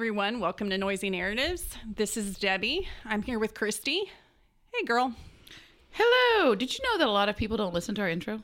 Everyone. Welcome to Noisy Narratives. This is Debbie. I'm here with Christy. Hey, girl. Hello. Did you know that a lot of people don't listen to our intro?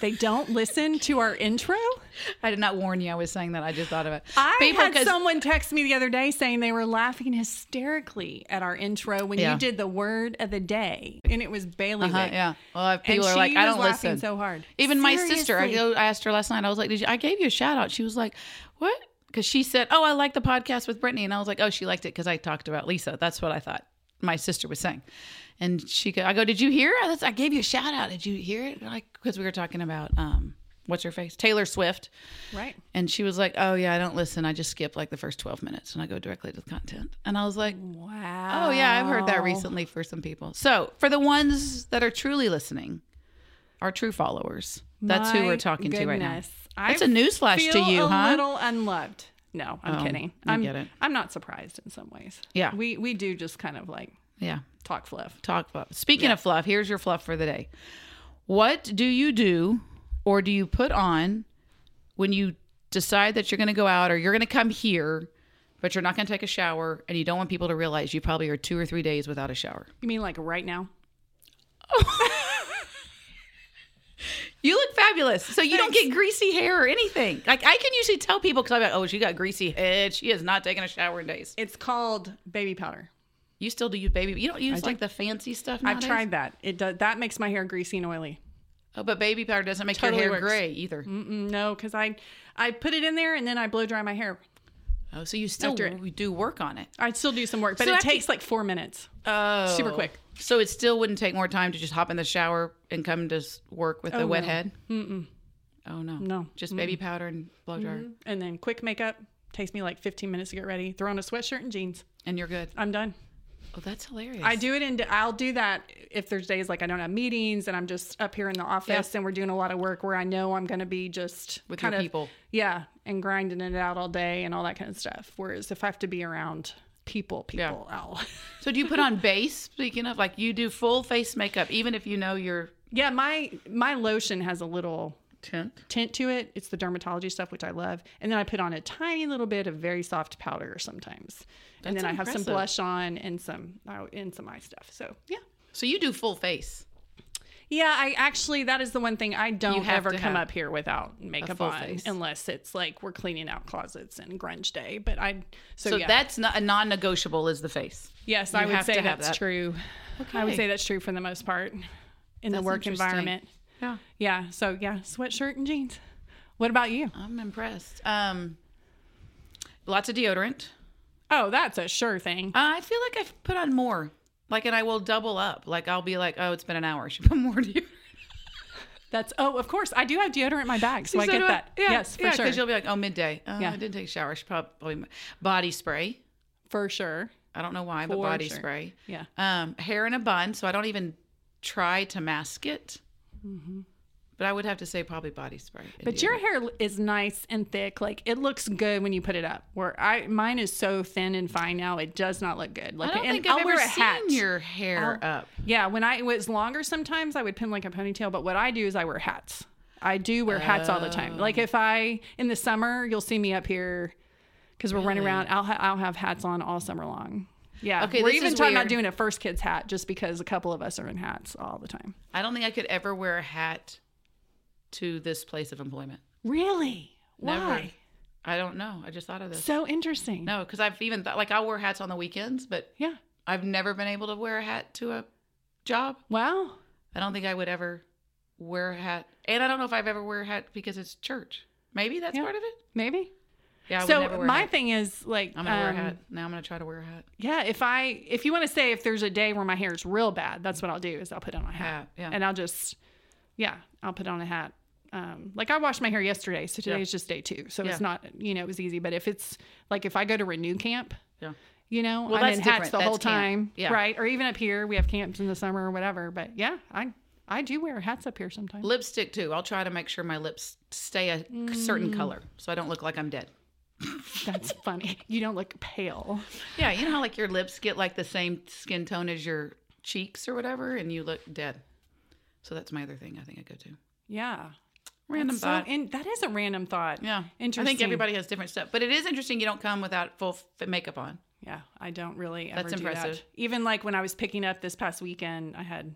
They don't listen to our intro. I did not warn you. I was saying that. I just thought of it. I People, had 'cause- someone text me the other day saying they were laughing hysterically at our intro when Yeah. you did the word of the day, and it was Bailey. Uh-huh, yeah. Well, people and are like, I don't laughing listen. so hard. Even my sister, I, I asked her last night. I was like, "Did you?" I gave you a shout out. She was like, "What?" Because she said, "Oh, I like the podcast with Brittany," and I was like, "Oh, she liked it because I talked about Lisa." That's what I thought. My sister was saying, and she, go, I go, "Did you hear? I gave you a shout out. Did you hear it?" Like because we were talking about um, what's her face, Taylor Swift. right. And she was like, "Oh yeah, I don't listen. I just skip like the first twelve minutes and I go directly to the content." And I was like, Wow. "Oh yeah, I've heard that recently for some people." So for the ones that are truly listening, our true followers, that's who we're talking to right now. goodness. That's I a newsflash to you, a huh? little unloved. No, I'm Oh, kidding. I I'm get it. I'm not surprised in some ways. Yeah. we we do just kind of like Yeah, talk fluff. talk fluff. Speaking of fluff, here's your fluff for the day. What do you do, or do you put on when you decide that you're going to go out or you're going to come here? But you're not going to take a shower, and you don't want people to realize you probably are two or three days without a shower. You mean like right now? You look fabulous. So you don't get greasy hair or anything. Like I can usually tell people because I'm like, oh, she got greasy head. She has not taken a shower in days. It's called baby powder. You still do use baby. You don't use do. like the fancy stuff. I've tried that. It does that makes my hair greasy and oily. Oh, but baby powder doesn't make Totally your hair works. gray either. Mm-mm, no, because I I put it in there and then I blow dry my hair. Oh, so you still After it. we do work on it. I'd still do some work, but So it after- takes like four minutes. Oh, Super quick. So it still wouldn't take more time to just hop in the shower and come to s- work with oh, a Oh, wet no. head. Mm-mm. Oh no, No. just baby powder and blow dryer, mm-hmm. And then quick makeup takes me like 15 minutes to get ready. Throw on a sweatshirt and jeans. and you're good. I'm done. Oh, that's hilarious. I do it and I'll do that if there's days like I don't have meetings and I'm just up here in the office and we're doing a lot of work where I know I'm going to be just With kind your of people. Yeah, and grinding it out all day and all that kind of stuff. Whereas if I have to be around people, people, I'll. So do you put on base? Speaking of, like you do full face makeup, even if you know you're yeah, my my lotion has a little tint. tint to it. It's the dermatology stuff, which I love. And then I put on a tiny little bit of very soft powder sometimes. That's and then I have some blush on and some oh, and some eye stuff. So yeah. So you do full face. Yeah, I actually that is the one thing I don't ever come up here without makeup on face. unless it's like we're cleaning out closets and grunge day. But I so, So yeah. that's not a non-negotiable is the face. yes, you I would say that's that. true. I would say that's true for the most part in the work environment. Yeah, Yeah, so yeah, sweatshirt and jeans. What about you? I'm impressed. Um, lots of deodorant. Oh, that's a sure thing. Uh, I feel like I've put on more. Like, and I will double up. Like, I'll be like, oh, it's been an hour. I should put more deodorant. That's oh, of course I do have deodorant in my bag, so I get that. Yeah, yes, for yeah, sure, Because you'll be like, oh, midday. Oh, Yeah. I didn't take a shower. I should probably body spray. for sure. I don't know why, but body sure. spray. Yeah. Um, hair in a bun, so I don't even try to mask it. But I would have to say probably body spray. But your hair is nice and thick. Like it looks good when you put it up. Where I mine is so thin and fine now, it does not look good. Like I don't think I've I'll ever wear a seen hat. your hair up. Yeah, when I was longer, sometimes I would pin like a ponytail. But what I do is I wear hats. I do wear hats all the time. Like if I in the summer, you'll see me up here because we're running around. I'll ha- I'll have hats on all summer long. Yeah. Okay, we're even talking about doing a first kid's hat just because a couple of us are in hats all the time. I don't think I could ever wear a hat to this place of employment. Really? Never. Why? I don't know. I just thought of this. So interesting. no, because I've even thought like I'll wear hats on the weekends, but Yeah. I've never been able to wear a hat to a job. Wow. I don't think I would ever wear a hat, and I don't know if I've ever wear a hat because it's church. Maybe that's Yeah. part of it. Maybe. Yeah, I would never so my thing is like I'm gonna wear a um, hat now. I'm gonna try to wear a hat. Yeah, if I if you want to say if there's a day where my hair is real bad, that's what I'll do is I'll put on a hat. Hat, yeah. And I'll just yeah, I'll put on a hat. Um, like I washed my hair yesterday, so today Yeah. is just day two. So Yeah. it's not, you know, it was easy. But if it's like if I go to renew camp, Yeah. you know, Well, I'm in hats the That's whole time, Yeah. right? Or even up here, we have camps in the summer or whatever. But yeah, I I do wear hats up here sometimes. Lipstick too. I'll try to make sure my lips stay a certain Mm. color so I don't look like I'm dead. That's funny. You don't look pale. Yeah, you know how like your lips get like the same skin tone as your cheeks or whatever, and you look dead. So that's my other thing. I think I go to Yeah. Random That's so- thought. and that is a random thought. yeah, Interesting. I think everybody has different stuff, but it is interesting. You don't come without full f- makeup on. Yeah, I don't really ever That's do that. impressive. Even like when I was picking up this past weekend, I had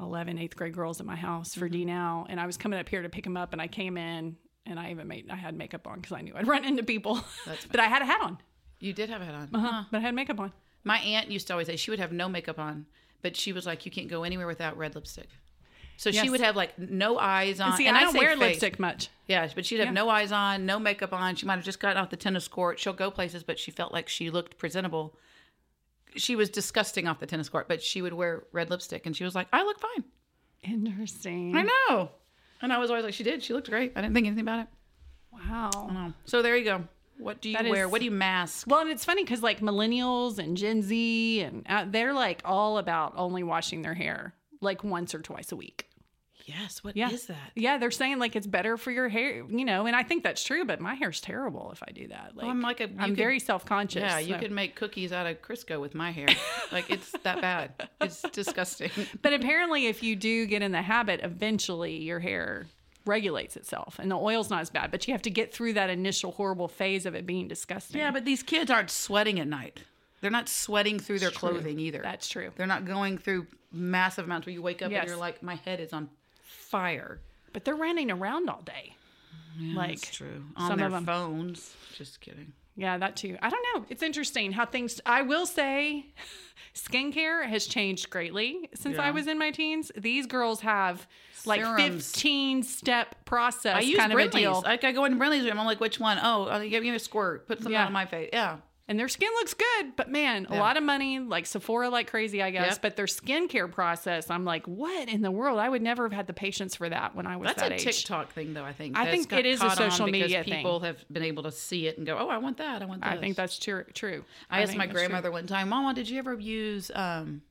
11 eighth grade girls at my house for Mm-hmm. DNow, and I was coming up here to pick them up, and I came in and I even made I had makeup on because I knew I'd run into people, but I had a hat on, You did have a hat on. uh-huh. but I had makeup on. My aunt used to always say she would have no makeup on, but she was like, you can't go anywhere without red lipstick. So Yes. she would have like no eyes on. And see, and I don't wear face. lipstick much. Yeah, but she'd have Yeah. no eyes on, no makeup on. She might have just gotten off the tennis court. She'll go places, but she felt like she looked presentable. She was disgusting off the tennis court, but she would wear red lipstick, and she was like, "I look fine." Interesting. I know, and I was always like, "She did. She looked great. I didn't think anything about it." Wow. So there you go. What do you That wear? is- What do you mask? Well, and it's funny because like millennials and Gen Z and uh, they're like all about only washing their hair like once or twice a week. Yes. What is Yeah. that? Yeah, they're saying like it's better for your hair, you know, and I think that's true, but my hair's terrible if I do that. Like, I'm like a- I'm could- very self conscious. Yeah, you could make cookies out of Crisco with my hair. like it's that bad. It's disgusting. But apparently, if you do get in the habit, eventually your hair regulates itself, and the oil's not as bad. But you have to get through that initial horrible phase of it being disgusting. Yeah, but these kids aren't sweating at night. They're not sweating through their True. clothing either. That's true. They're not going through massive amounts where you wake up Yes. and you're like, my head is on fire. But they're running around all day. like That's true. On some their of 'em. phones. Just kidding. Yeah, that too. I don't know. It's interesting how things. I will say, skincare has changed greatly since I was in my teens. These girls have like Serums. fifteen step process I use kind of a Brinley's. deal, Like I go in Brinley's room. I'm like, which one? Oh, give me a squirt. Put something Yeah. on my face. Yeah. And their skin looks good. But man, a lot of money, like Sephora, like crazy, I guess. Yep. But their skincare process, I'm like, what in the world? I would never have had the patience for that when I was That's that age. That's a. TikTok thing, though. I think. I That's think got it is a social media thing. People have been able to see it and go, "Oh, I want that. I want that." I think that's true. True. I asked my that's true. grandmother one time, Mama, did you ever use um,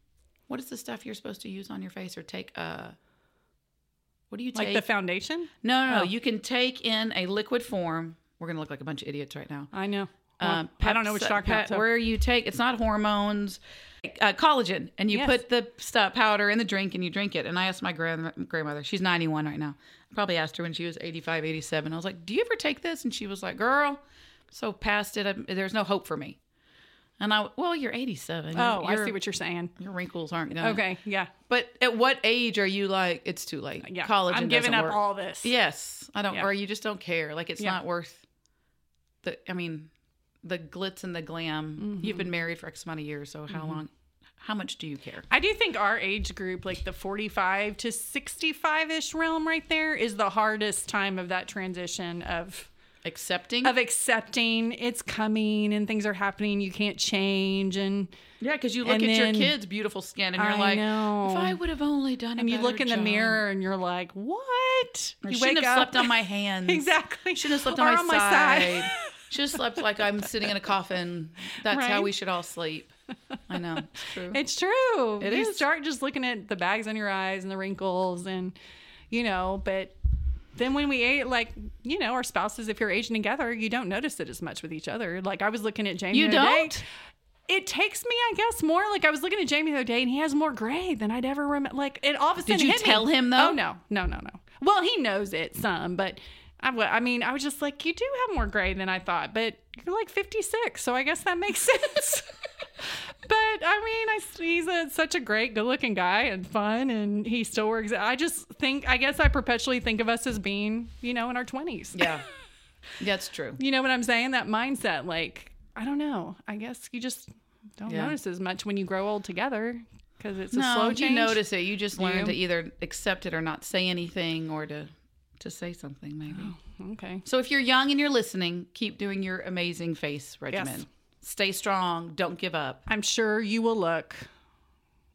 what is the stuff you're supposed to use on your face or take? Uh, what do you take? like the foundation. no, no, no. Oh. You can take in a liquid form. We're gonna look like a bunch of idiots right now. I know. Um, I don't know what you're talking about. Pep- Where you take it's not hormones, uh, collagen, and you Yes. put the stuff powder in the drink and you drink it. And I asked my grand- grandmother, she's 91 right now. I probably asked her when she was 85, 87. I was like, "Do you ever take this?" And she was like, "Girl, so past it. I'm, there's no hope for me." And I, well, you're 87. Oh, Your- I see what you're saying. your wrinkles aren't gonna. Okay, yeah, But at what age are you like it's too late? yeah. Collagen I'm giving up work. all this. Yes, I don't, Yeah. or you just don't care. Like it's Yeah. not worth the. I mean, the glitz and the glam. Mm-hmm. You've been married for X amount of years, so how long? How much do you care? I do think our age group, like the 45 to 65 ish realm, right there, is the hardest time of that transition of Accepting. of accepting it's coming and things are happening you can't change and yeah, because you look at your kids' beautiful skin, and you're I like, know. if I would have only done. And you look in the job." mirror and you're like what I you shouldn't have slept on my hands. exactly Shouldn't have slept Or on my, side. side. Should have slept like I'm sitting in a coffin. That's how we should all sleep. I know. It's true. It's true. It you is. start just looking at the bags on your eyes and the wrinkles and you know, but then when we ate like, you know, our spouses, if you're aging together, you don't notice it as much with each other. Like I was looking at Jamie You the other day. don't? It takes me, I guess, more. Like I was looking at Jamie the other day, and he has more gray than I'd ever remember. Like it all of a sudden. Did you hit me. tell him, though? Oh no, no, no, no. Well, he knows it some, but I, mean, I was just like, you do have more gray than I thought, but you're like 56, so I guess that makes sense. but I mean, I, he's a, such a great, good-looking guy and fun, and he still works. I just think, I guess, I perpetually think of us as being, you know, in our 20s. yeah, that's true. You know what I'm saying? That mindset, like, I don't know. I guess you just don't Yeah. notice as much when you grow old together because it's a no, slow you notice it. You just learn you? to either accept it or not say anything, or to to say something maybe. Oh, okay. So if you're young and you're listening, keep doing your amazing face regimen. Yes. Stay strong. Don't give up. I'm sure you will look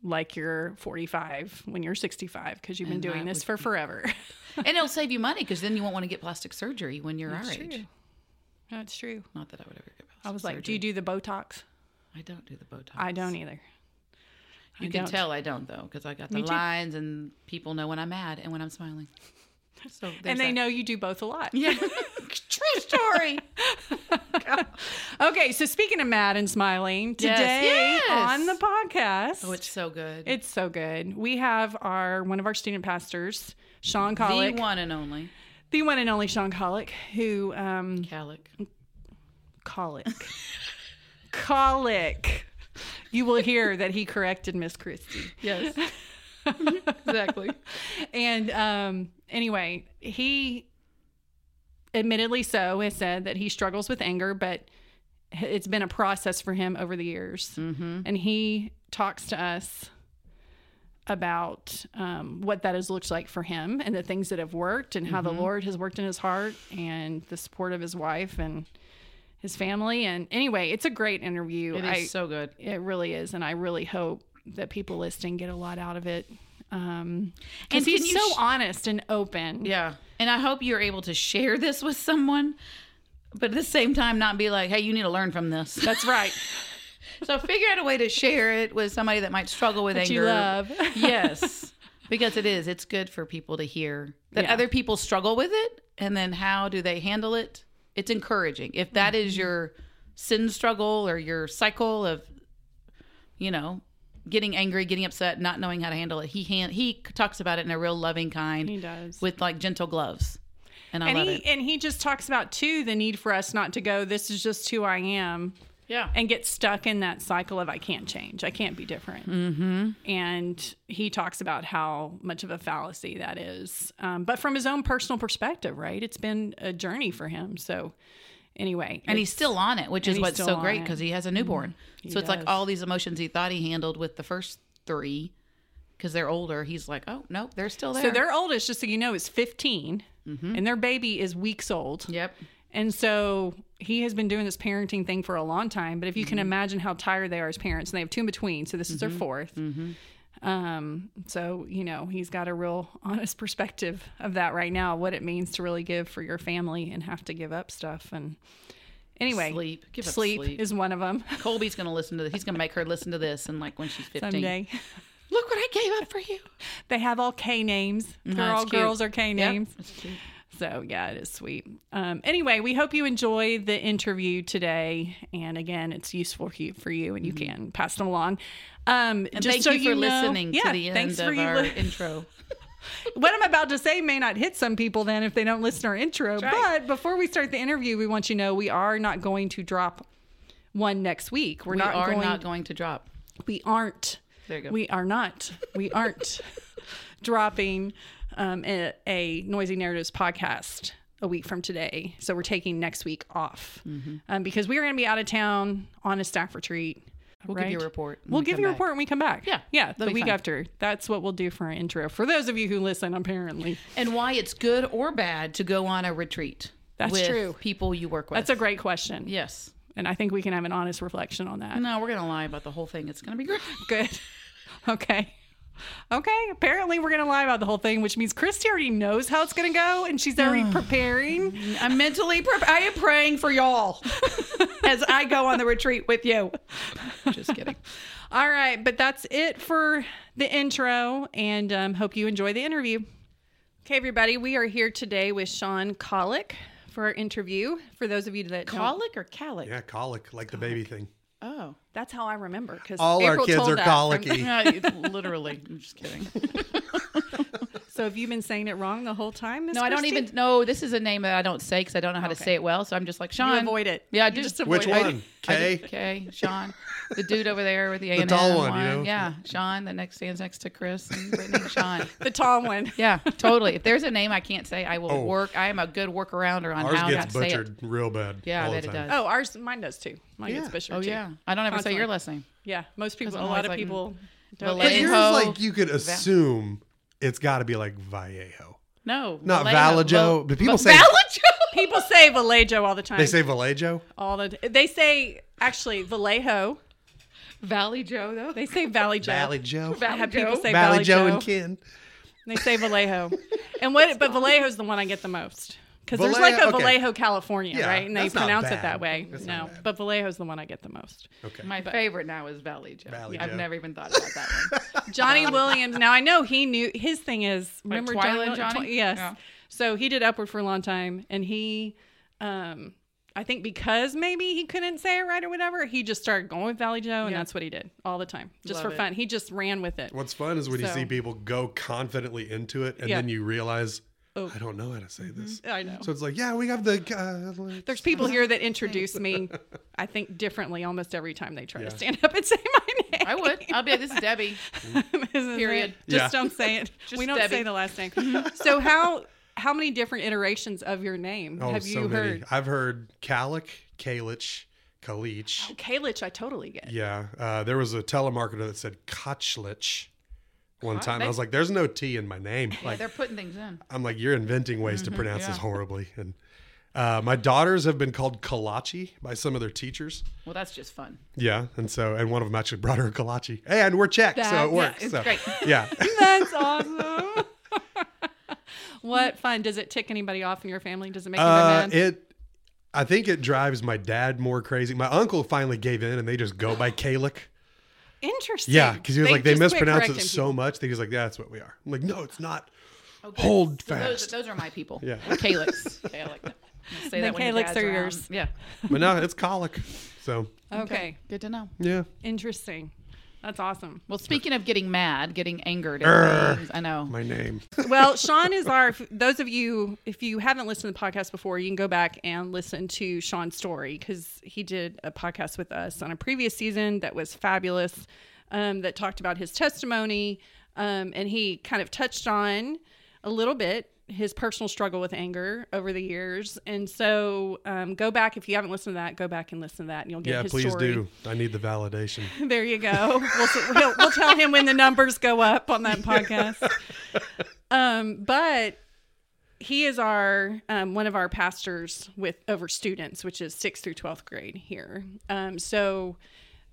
like you're 45 when you're 65 because you've been And doing this for forever. and it'll save you money because then you won't want to get plastic surgery when you're That's our true. age. That's true. Not that I would ever get plastic I was like, do you do the Botox? I don't do the Botox. I don't either. You I can don't. tell I don't though because I got the lines and people know when I'm mad and when I'm smiling. So And they that. know you do both a lot. Yeah, true story. Okay, so speaking of mad and smiling, today yes. on the podcast, Oh, it's so good. it's so good. We have our one of our student pastors, Sean Kahlich. the one and only the one and only Sean Kahlich, who um Calic. Colick. Colick. You will hear that he corrected Miss Christie. Yes, exactly. And um, anyway, he admittedly so has said that he struggles with anger, but it's been a process for him over the years. Mm-hmm. And he talks to us about um, what that has looked like for him and the things that have worked and how Mm-hmm. the Lord has worked in his heart and the support of his wife and his family. And anyway, it's a great interview. It is I, so good. it really is, and I really hope that people listening get a lot out of it. Um, And he's so sh- honest and open. Yeah, and I hope you're able to share this with someone, but at the same time, not be like, "Hey, you need to learn from this." That's right. So figure out a way to share it with somebody that might struggle with That anger. you love. yes, because it is. It's good for people to hear that Yeah. other people struggle with it, and then how do they handle it. It's encouraging. If that is Mm-hmm. your sin struggle or your cycle of, you know, getting angry, getting upset, not knowing how to handle it, he han- he talks about it in a real loving kind He does. with like gentle gloves, and I and love he it. and he just talks about too the need for us not to go. This is just who I am. Yeah. and get stuck in that cycle of I can't change, I can't be different. Mm-hmm. And he talks about how much of a fallacy that is, um, but from his own personal perspective, right? It's been a journey for him. So, anyway, and he's still on it, which is what's so great. Mm-hmm. because he has a newborn. He so it's like all these emotions he thought he handled with the first three, because they're older. He's like, oh no, they're still there. so their oldest, just so you know, is 15, and their baby is weeks old. yep. And so he has been doing this parenting thing for a long time. But if you can Mm-hmm. imagine how tired they are as parents, and they have two in between, so this is their 4th Mm-hmm. Um, so you know he's got a real honest perspective of that right now, what it means to really give for your family and have to give up stuff. And anyway, Sleep. Give up sleep, sleep. is one of them. Colby's gonna listen to this. He's gonna make her listen to this, and like when she's fifteen, Someday look what I gave up for you. they have all K names. They're all cute. girls are K names. cute. So yeah, it is sweet. Um, anyway, we hope you enjoy the interview today, and again, it's useful for you, for you and you can pass them along. Um, And just thank so you for know- listening yeah, to the thanks end for of you our li- intro. what I'm about to say may not hit some people then if they don't listen to our intro. Right. But before we start the interview, we want you to know we are not going to drop one next week. We're We not are going. not going to drop. we aren't. There you go. We are not. We aren't dropping um, a, a Noisy Narratives podcast a week from today. So we're taking next week off Mm-hmm. um, because we are going to be out of town on a staff retreat. We'll give you a report. We'll we give you a back. report when we come back. Yeah, Yeah. The week after. That's what we'll do for our intro. For those of you who listen, apparently. and why it's good or bad to go on a retreat. That's with true. People you work with. That's a great question. yes. And I think we can have an honest reflection on that. No, we're gonna lie about the whole thing. It's gonna be great. Good. Okay. Okay. Apparently, we're going to lie about the whole thing, which means Christy already knows how it's going to go and she's already preparing. I'm mentally prepared. I am praying for y'all as I go on the retreat with you. Just kidding. All right. But that's it for the intro and um, hope you enjoy the interview. Okay, everybody. We are here today with Sean Kahlich for our interview. For those of you that don't, Colic or calic? Yeah, colic, like the baby thing. Oh. that's how I remember because All our kids are colicky. Yeah, it's literally. I'm just kidding. So have you been saying it wrong the whole time? Miss No, I don't even know. This is a name that I don't say because I don't know how to say it well. So I'm just like Sean. You avoid it. Yeah, I You do. just avoid it. Which it. one? I K? do- Okay, Sean, the dude over there with the A and tall one, you know? Yeah, Sean. The next stands next to Chris and Brittany. Sean. The tall one. Yeah, totally. If there's a name I can't say, I will Oh. work. I am a good workarounder on Ours how gets to say it. butchered real bad. Yeah, I all bet the it does. Oh, ours, mine does too. Mine gets Yeah. butchered Oh too. yeah, I don't ever say your last name. Yeah, most people, 'Cause a I'm lot of like, people don't. Vallejo. But yours Vallejo. like you could assume it's got to be like Vallejo, No, not Vallejo. Vallejo. But people Va- say Vallejo. People say Vallejo all the time. they say Vallejo. all the. They say actually Vallejo. Valley Joe though. They say Valley Joe. Valley Joe. I have people say Valley, Valley, Joe Joe. and Ken. They say Vallejo. and what? But Vallejo's the one I get the most. Because there's like a Vallejo- okay. Vallejo, California, Yeah, right? And they that's not pronounce it that way. That's no, not bad. but Vallejo's the one I get the most. Okay. My favorite now is Valley Joe. Valley I've Joe. never even thought about that one. Johnny Williams. Now I know he knew his thing is remember Twilight Johnny? Johnny? Twi- yes. Yeah. So he did Upward for a long time, and he, um, I think because maybe he couldn't say it right or whatever, he just started going with Valley Joe, and Yeah. that's what he did all the time, just Love for it. fun. He just ran with it. What's fun is when you see people go confidently into it and Yeah. then you realize, Oh. I don't know how to say this. I know. So it's like, yeah, we have the. Uh, There's people here that introduce me, I think, differently almost every time they try Yeah. to stand up and say my name. I would. I'll be like, this is Debbie. Isn't Period. it? Just Yeah. don't say it. Just we don't Debbie. say the last name. so how how many different iterations of your name oh, have so you many. heard? I've heard Kalik, Kalich, Kalich. Kalich, I totally get. Yeah. Uh, there was a telemarketer that said Kochlich one time. they- I was like, there's no T in my name. Yeah, they're putting things in. I'm like, you're inventing ways to pronounce this horribly. And uh, my daughters have been called Kalachi by some of their teachers. Well, that's just fun. Yeah, and so and one of them actually brought her a kolache, and we're Czech, so it works. it's so, great. Yeah, That's awesome. what fun? Does it tick anybody off in your family? Does it make you uh, mad? it. I think it drives my dad more crazy. My uncle finally gave in, and they just go by Kalik. Interesting. Yeah, because he was like they just quit mispronounce it so people. much. They was like, yeah, that's what we are. I'm like, no, it's not. Okay. Hold So fast. those are my people. Yeah. Calyx. Calyx. Say The that when your Calyx dad's are around. yours. Yeah. But no, it's colic. So Okay. Good to know. yeah, Interesting. That's awesome. Well, speaking of getting mad, getting angered, at things, I know. my name. Well, Sean is our. Those of you, if you haven't listened to the podcast before, you can go back and listen to Sean's story because he did a podcast with us on a previous season that was fabulous. Um, that talked about his testimony, um, and he kind of touched on a little bit his personal struggle with anger over the years. And so, um, go back if you haven't listened to that. Go back and listen to that, and you'll get Yeah, his please story. do. I need the validation. There you go. We'll, we'll, we'll tell him when the numbers go up on that podcast. Um, but he is our um, one of our pastors with over students, which is sixth through twelfth grade here. Um, so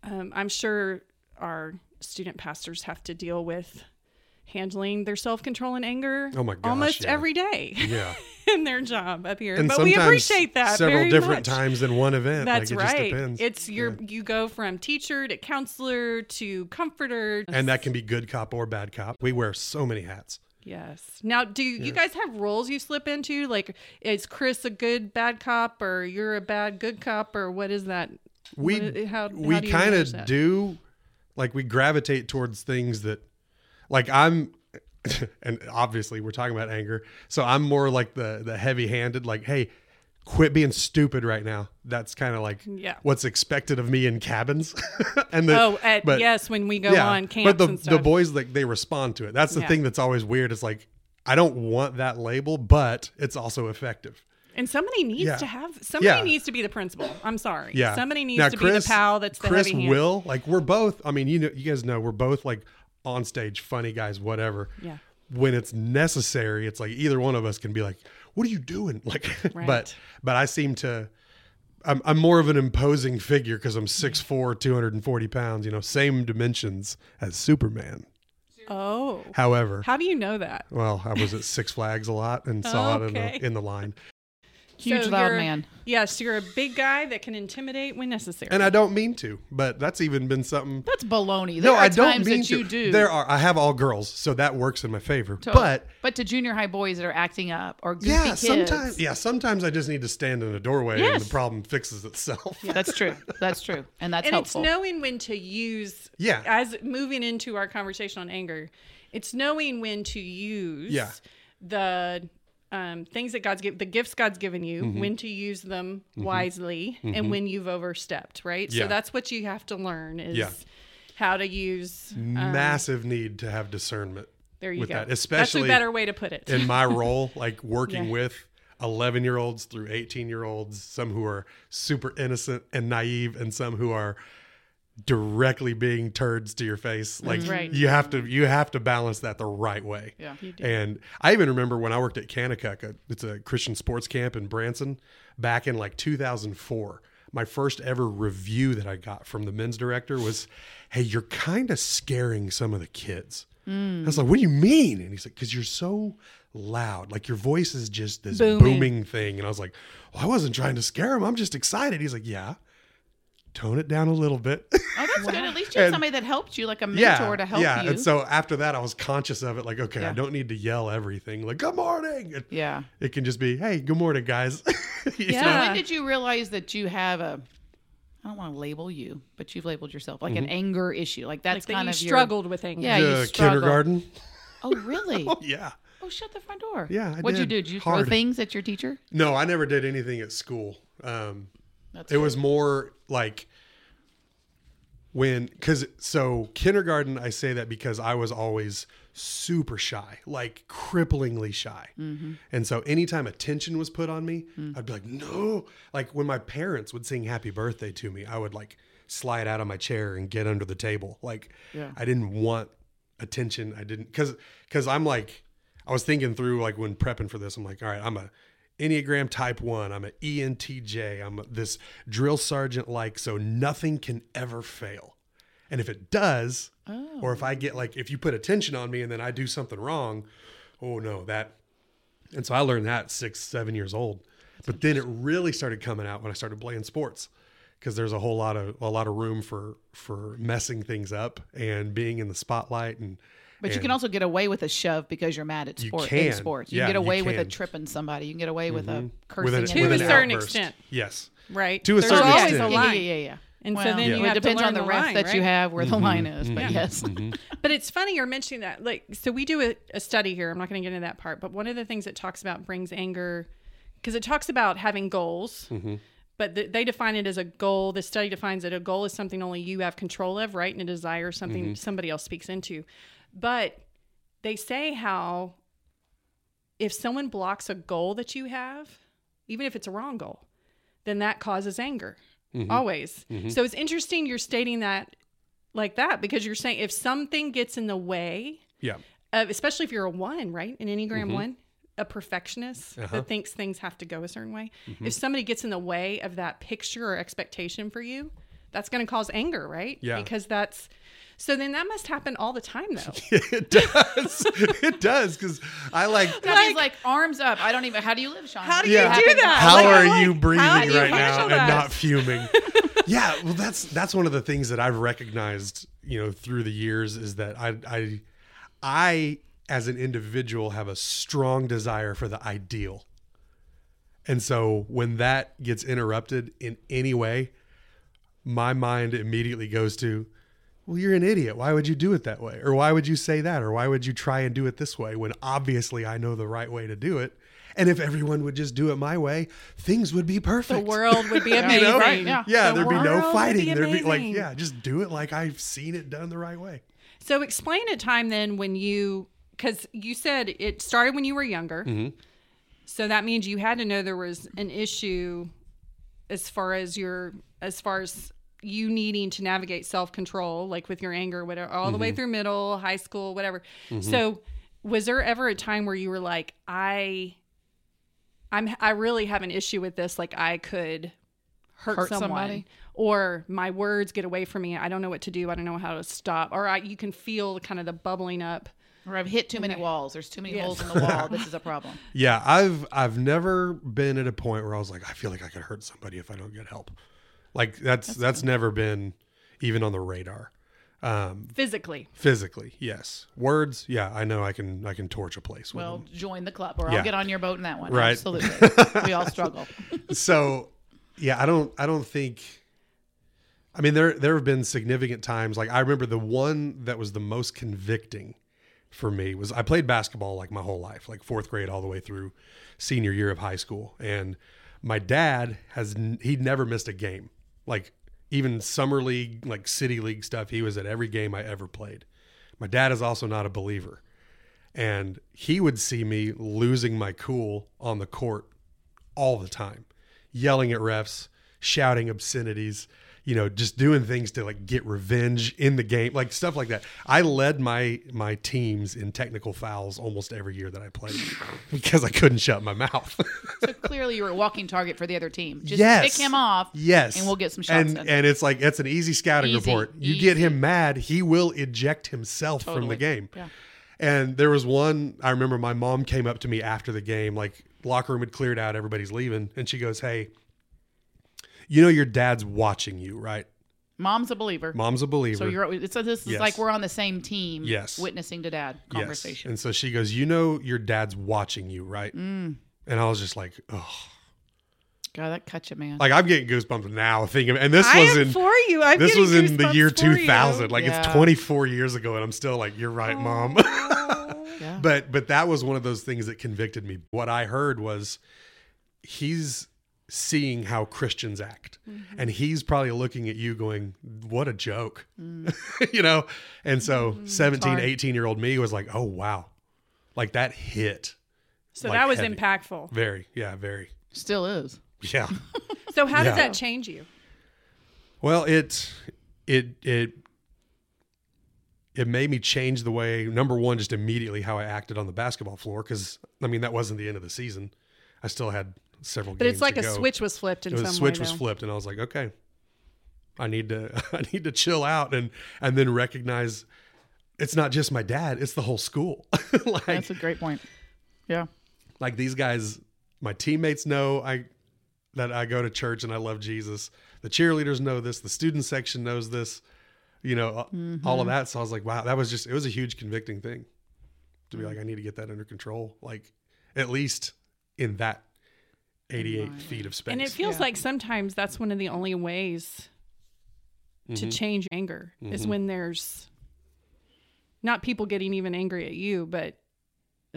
um, I'm sure our student pastors have to deal with handling their self control and anger Oh my gosh, almost yeah. every day Yeah, in their job up here. and but we appreciate that several different much. times in one event. That's like, it right. Just depends. It's your you go from teacher to counselor to comforter. and that can be good cop or bad cop. We wear so many hats. yes. Now, do you guys have roles you slip into? Like, is Chris a good bad cop, or you're a bad good cop, or what is that? we What- how- we how do you kind of do like we gravitate towards things that like i'm and obviously we're talking about anger so i'm more like the the heavy handed like hey quit being stupid right now that's kind of like Yeah. what's expected of me in cabins and the, Oh, at, but- yes, when we go on camps but the, the boys like they respond to it that's the Yeah. thing that's always weird it's like i don't want that label but it's also effective and somebody needs Yeah. to have somebody Yeah. needs to be the principal. I'm sorry. Yeah. Somebody needs Now, to Chris- be the pal that's the Chris heavy hand. will like we're both. I mean, you know, you guys know we're both like on stage funny guys, whatever. Yeah. When it's necessary, it's like either one of us can be like, "What are you doing?" Like, Right. but but I seem to. I'm, I'm more of an imposing figure because I'm 6'4", 240 pounds. You know, same dimensions as Superman. Oh. However, How do you know that? well, I was at Six Flags a lot and saw it in the, in the line. Huge So loud man. Yes, you're a big guy that can intimidate when necessary. And I don't mean to, but that's even been something That's baloney. There no, are I don't times mean that to. you do. There are. I have all girls, so that works in my favor. Totally. But but to junior high boys that are acting up or goofy yeah, kids. sometimes yeah, sometimes I just need to stand in a doorway and the problem fixes itself. That's true. That's true. And that's and helpful. it's knowing when to use Yeah. as moving into our conversation on anger it's knowing when to use Yeah. the um, things that god's given the gifts god's given you Mm-hmm. when to use them wisely and when you've overstepped right Yeah. so that's what you have to learn is Yeah. how to use um, Massive need to have discernment there you with go that, that's especially a better way to put it in my role, like working Yeah. with 11 year olds through 18 year olds, some who are super innocent and naive, and some who are directly being turds to your face. Mm-hmm. Like right. you have to you have to balance that the right way. Yeah. You do. And I even remember when I worked at Kanakuk, it's a Christian sports camp in Branson, back in like 2004. my first ever review that I got from the men's director was, "Hey, you're kind of scaring some of the kids." Mm. I was like, "What do you mean?" And he's like, "Cause you're so loud. Like your voice is just this Booming. booming, thing." And I was like, well, "I wasn't trying to scare him. I'm just excited." He's like, "Yeah." Tone it down a little bit. Oh, that's good. At least you had And- somebody that helped you, like a mentor to help yeah. you. And so after that, I was conscious of it. Like, okay, Yeah. I don't need to yell everything. Like, good morning. It, yeah. it can just be, hey, good morning, guys. Yeah. know? When did you realize that you have a? I don't want to label you, but you've labeled yourself like an Mm-hmm. anger issue. Like that's Like that kind you of your- struggled with anger. Yeah, you struggle. kindergarten. Oh, really? Oh, yeah. oh, shut the front door. Yeah, I What'd you do? Did you throw things at your teacher? No, I never did anything at school. Um, That's it was more like when, because so kindergarten, I say that because I was always super shy, like cripplingly shy. Mm-hmm. And so anytime attention was put on me, Mm. I'd be like, no. Like when my parents would sing happy birthday to me, I would like slide out of my chair and get under the table. Like Yeah. I didn't want attention. I didn't, cause, cause I'm like, I was thinking through like when prepping for this, I'm like, all right, I'm a Enneagram type one. I'm an ENTJ. I'm this drill sergeant like, so nothing can ever fail. And if it does, or if I get like, if you put attention on me and then I do something wrong, oh no, that. And so I learned that six, seven years old. but then it really started coming out when I started playing sports because there's a whole lot of a lot of room for for messing things up and being in the spotlight and But you can also get away with a shove because you're mad at You can. in sports. You Yeah, can get you away with a tripping somebody. You can get away with a with cursing. an, To with a an certain outburst. extent. Yes. right? To a There's certain always extent. a yeah, line. yeah, yeah, yeah. And so Well, then you it have to depends learn on the, the ref line, that you have where the Mm-hmm. line is. But yes, But it's funny you're mentioning that. Like, so we do a, a study here. I'm not going to get into that part, but one of the things it talks about brings anger because it talks about having goals, Mm-hmm. but th- they define it as a goal. The study defines that a goal is something only you have control of, right? And a desire is something Mm-hmm. somebody else speaks into. But they say how if someone blocks a goal that you have, even if it's a wrong goal, then that causes anger. Mm-hmm. Always. So it's interesting you're stating that like that because you're saying if something gets in the way, Yeah. of, especially if you're a one, right? An Enneagram one, a perfectionist Mm-hmm. Uh-huh. Mm-hmm. that thinks things have to go a certain way. If somebody gets in the way of that picture or expectation for you, that's going to cause anger, right? Yeah. Because that's so then that must happen all the time though. it does. it does because I like. Somebody's like arms up. I don't even. How do you live, Sean? How do What you Yeah. do that? How Like, are like, you breathing you right now handle and not fuming? yeah, well, that's that's one of the things that I've recognized, you know, through the years is that I I I as an individual have a strong desire for the ideal. And so when that gets interrupted in any way, my mind immediately goes to, well, you're an idiot. Why would you do it that way? Or why would you say that? Or why would you try and do it this way when obviously I know the right way to do it? And if everyone would just do it my way, things would be perfect. The world would be amazing. you know? Right, yeah. Yeah, The there'd be no fighting. be there'd be like, yeah, just do it like I've seen it done the right way. So explain a time then when you, because you said it started when you were younger. Mm-hmm. So that means you had to know there was an issue as far as your, as far as you needing to navigate self control, like with your anger, whatever, all the Mm-hmm. way through middle, high school, whatever. So was there ever a time where you were like, I, I'm, I really have an issue with this. Like I could hurt, Hurt someone somebody? or my words get away from me. I don't know what to do. I don't know how to stop. Or I, you can feel kind of the bubbling up. Or I've hit too many walls. There's too many Yes. holes in the wall. This is a problem. Yeah, I've I've never been at a point where I was like, I feel like I could hurt somebody if I don't get help. Like that's that's, never been even on the radar. Um, physically. physically, yes. Words, yeah, I know I can I can torch a place with Well, them. join the club, or Yeah. I'll get on your boat in that one. Right. Absolutely. we all struggle. so yeah, I don't I don't think I mean there there have been significant times like I remember the one that was the most convicting for me was I played basketball like my whole life, like 4th grade all the way through senior year of high school and my dad has he'd never missed a game. Like even summer league, like city league stuff, he was at every game I ever played. My dad is also not a believer. And he would see me losing my cool on the court all the time, yelling at refs, shouting obscenities, you know, just doing things to like get revenge in the game, like stuff like that. I led my my teams in technical fouls almost every year that I played because I couldn't shut my mouth. So clearly, you were a walking target for the other team. Just yes, pick him off. Yes, and we'll get some shots And and it's like it's an easy scouting Easy, report. You get him mad, he will eject himself from the game. Yeah. And there was one I remember my mom came up to me after the game, like locker room had cleared out, everybody's leaving, and she goes, "Hey, you know your dad's watching you, right? Mom's a believer. Mom's a believer. So you're so this is Yes. like we're on the same team. Yes. Witnessing to dad Yes. conversation. And so she goes, "You know your dad's watching you, right?" Mm. And I was just like, "Oh, God, that cut you, man. like I'm getting goosebumps now thinking." And this I was am in for you. I'm this getting was in the goosebumps year for you. 2000. Like Yeah. it's 24 years ago, and I'm still like, "You're right, mom." yeah. but but that was one of those things that convicted me. What I heard was he's seeing how Christians act, Mm-hmm. and he's probably looking at you going, "What a joke," Mm. you know. And so mm-hmm. 17, 18 year old me was like, "Oh wow," like that hit. So like that was heavy. impactful. Very, yeah, very, Still is. yeah. So how does that change you? Well, it it it it made me change the way number one, just immediately how I acted on the basketball floor because I mean that wasn't the end of the season. I still had several. But it's like to a switch was flipped in It was some switch way. was though. flipped, and I was like, okay, I need to I need to chill out and and then recognize it's not just my dad; it's the whole school. like That's a great point. Yeah. like these guys my teammates know i that i go to church and i love jesus the cheerleaders know this the student section knows this you know Mm-hmm. all of that so i was like wow that was just it was a huge convicting thing to be like i need to get that under control like at least in that 88 feet of space And it feels Yeah. like sometimes that's one of the only ways to Mm-hmm. change anger is when there's not people getting even angry at you, but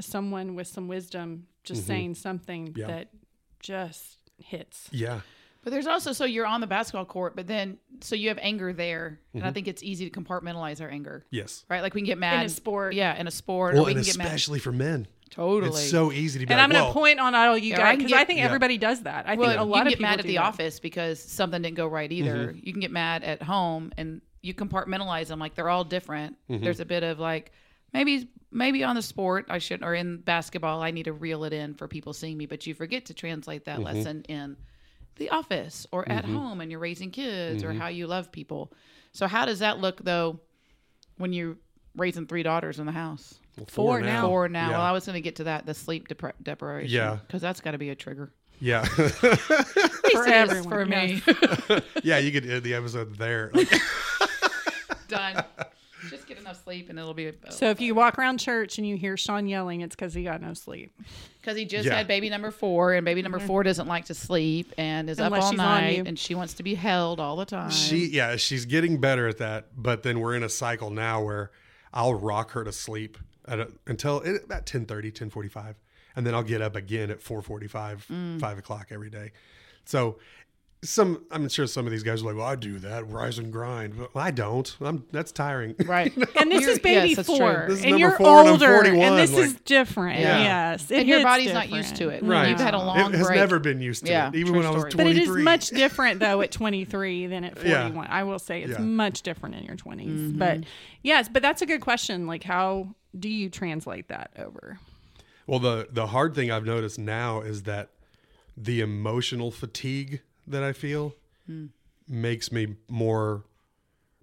someone with some wisdom just saying something Mm-hmm. Yeah. that just hits. yeah But there's also so you're on the basketball court, but then so you have anger there, and Mm-hmm. I think it's easy to compartmentalize our anger, yes right? Like we can get mad in a sport. Yeah, in a sport, well or we and can get mad. especially for men Totally. it's so easy to be And like I'm going to point on all you Yeah, guys because get- I think Yeah. everybody does that. I well, think a you lot can of get people mad at the that. office because something didn't go right either. Mm-hmm. You can get mad at home, and you compartmentalize them like they're all different. Mm-hmm. There's a bit of like maybe maybe on the sport I should or in basketball I need to reel it in for people seeing me, but you forget to translate Mm-hmm. that lesson in the office or at home and you're raising kids Mm-hmm. or how you love people. So how does that look though when you're raising three daughters in the house? Four now. Four now. Yeah. Well, I was going to get to that the sleep depri- deprivation. Yeah. because that's got to be a trigger yeah for For everyone, for me. yeah you could end the episode there Like, Done. Just get enough sleep and it'll be. So if you walk around church and you hear Sean yelling, it's because he got no sleep. Because he just Yeah. had baby number four, and baby number mm-hmm. four doesn't like to sleep and is Unless up all she's on night, and she wants to be held all the time. She yeah, she's getting better at that, but then we're in a cycle now where I'll rock her to sleep at a, until it, about 10:30, 10:45, and then I'll get up again at 4:45, Mm. 5 o'clock every day. So some I'm sure some of these guys are like, well, I do that, rise and grind. But I don't. I'm that's tiring. right. And this You're- is baby yes, four, This is and you're four and I'm older, 41, and this like- is different. Yeah. Yes, it and your hits body's not used to it. Right. You've had a long it has break. never been used to Yeah, it, even true when I was story. But it is much different though at 23 than at Yeah. 41. I will say it's Yeah. much different in your 20s. Mm-hmm. But yes, but that's a good question. Like, how do you translate that over? Well, the the hard thing I've noticed now is that the emotional fatigue that I feel Hmm. makes me more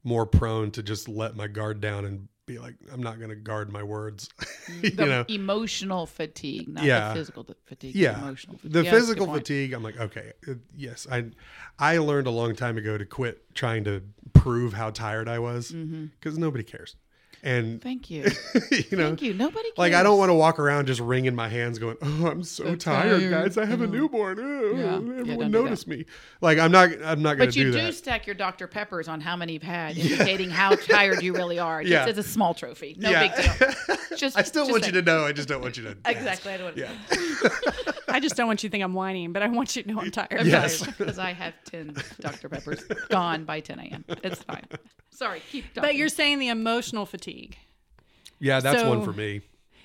more prone to just let my guard down and be like, I'm not going to guard my words. you The know, emotional fatigue, not Yeah. the physical fatigue. yeah, the emotional. Fatigue. the Yeah, that's a good physical fatigue. I'm like, okay, uh, yes, I I learned a long time ago to quit trying to prove how tired I was Mm-hmm. because nobody cares, and Thank you. you know, Thank you. Nobody. Like I don't want to walk around just wringing my hands, going, "Oh, I'm so, So tired, tired. guys. I have a mm-hmm. newborn. Oh, Yeah. Yeah, everyone don't notice me." Like I'm not. I'm not going But to you do do, that. stack your Dr. Peppers on how many you've had, indicating how tired you really are. Just Yeah. as a small trophy. No Yeah. big deal. Just, I still just want saying. you to know. I just don't want you to. Exactly. I don't want Yeah. I just don't want you to think I'm whining, but I want you to know I'm tired. Yes. Because I have 10 Dr. Peppers gone by 10 a.m. It's fine. Sorry, keep talking. But you're saying the emotional fatigue. Yeah, that's one for me.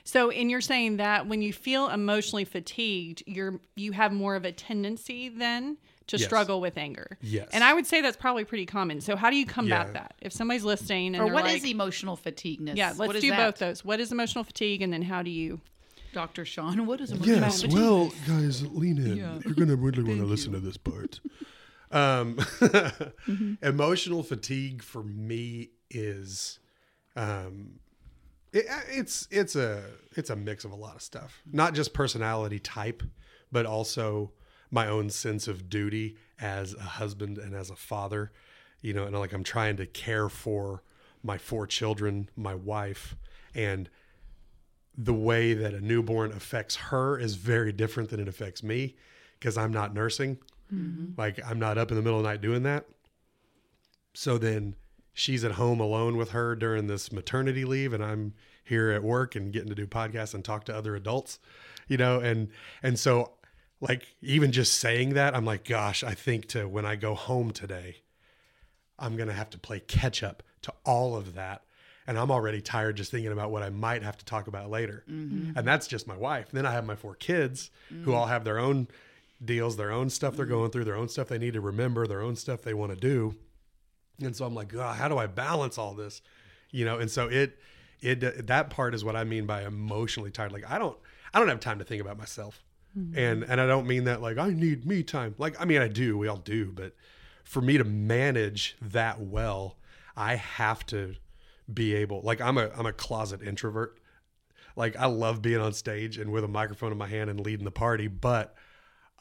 So, and you're saying that when you feel emotionally fatigued, you're you have more of a tendency then to Yes. struggle with anger. Yes. And I would say that's probably pretty common. So how do you combat Yeah. that? If somebody's listening and Or they're what like, is emotional fatigueness? yeah, let's What is do that? both those. What is emotional fatigue, and then how do you? Dr. Sean, what is emotional Yes, fatigue? well, guys, lean in. Yeah. You're gonna really want to listen to this part. Um, emotional fatigue for me is, um, it, it's it's a it's a mix of a lot of stuff. Not just personality type, but also my own sense of duty as a husband and as a father. You know, and like I'm trying to care for my four children, my wife, and the way that a newborn affects her is very different than it affects me because I'm not nursing. Like I'm not up in the middle of the night doing that. So then she's at home alone with her during this maternity leave and I'm here at work and getting to do podcasts and talk to other adults, you know, and and so like even just saying that I'm like gosh, I think to when I go home today I'm going to have to play catch up to all of that. And I'm already tired just thinking about what I might have to talk about later. Mm-hmm. And that's just my wife. then I have my four kids who mm. all have their own deals, their own stuff they're mm-hmm. going through, their own stuff they need to remember, their own stuff they want to do. And so I'm like, God, how do I balance all this? You know, and so it, it, uh, that part is what I mean by emotionally tired. Like I don't, I don't have time to think about myself. Mm-hmm. And, and I don't mean that like I need me time. Like, I mean, I do, we all do, but for me to manage that well, I have to be able like I'm a I'm a closet introvert. Like I love being on stage and with a microphone in my hand and leading the party, but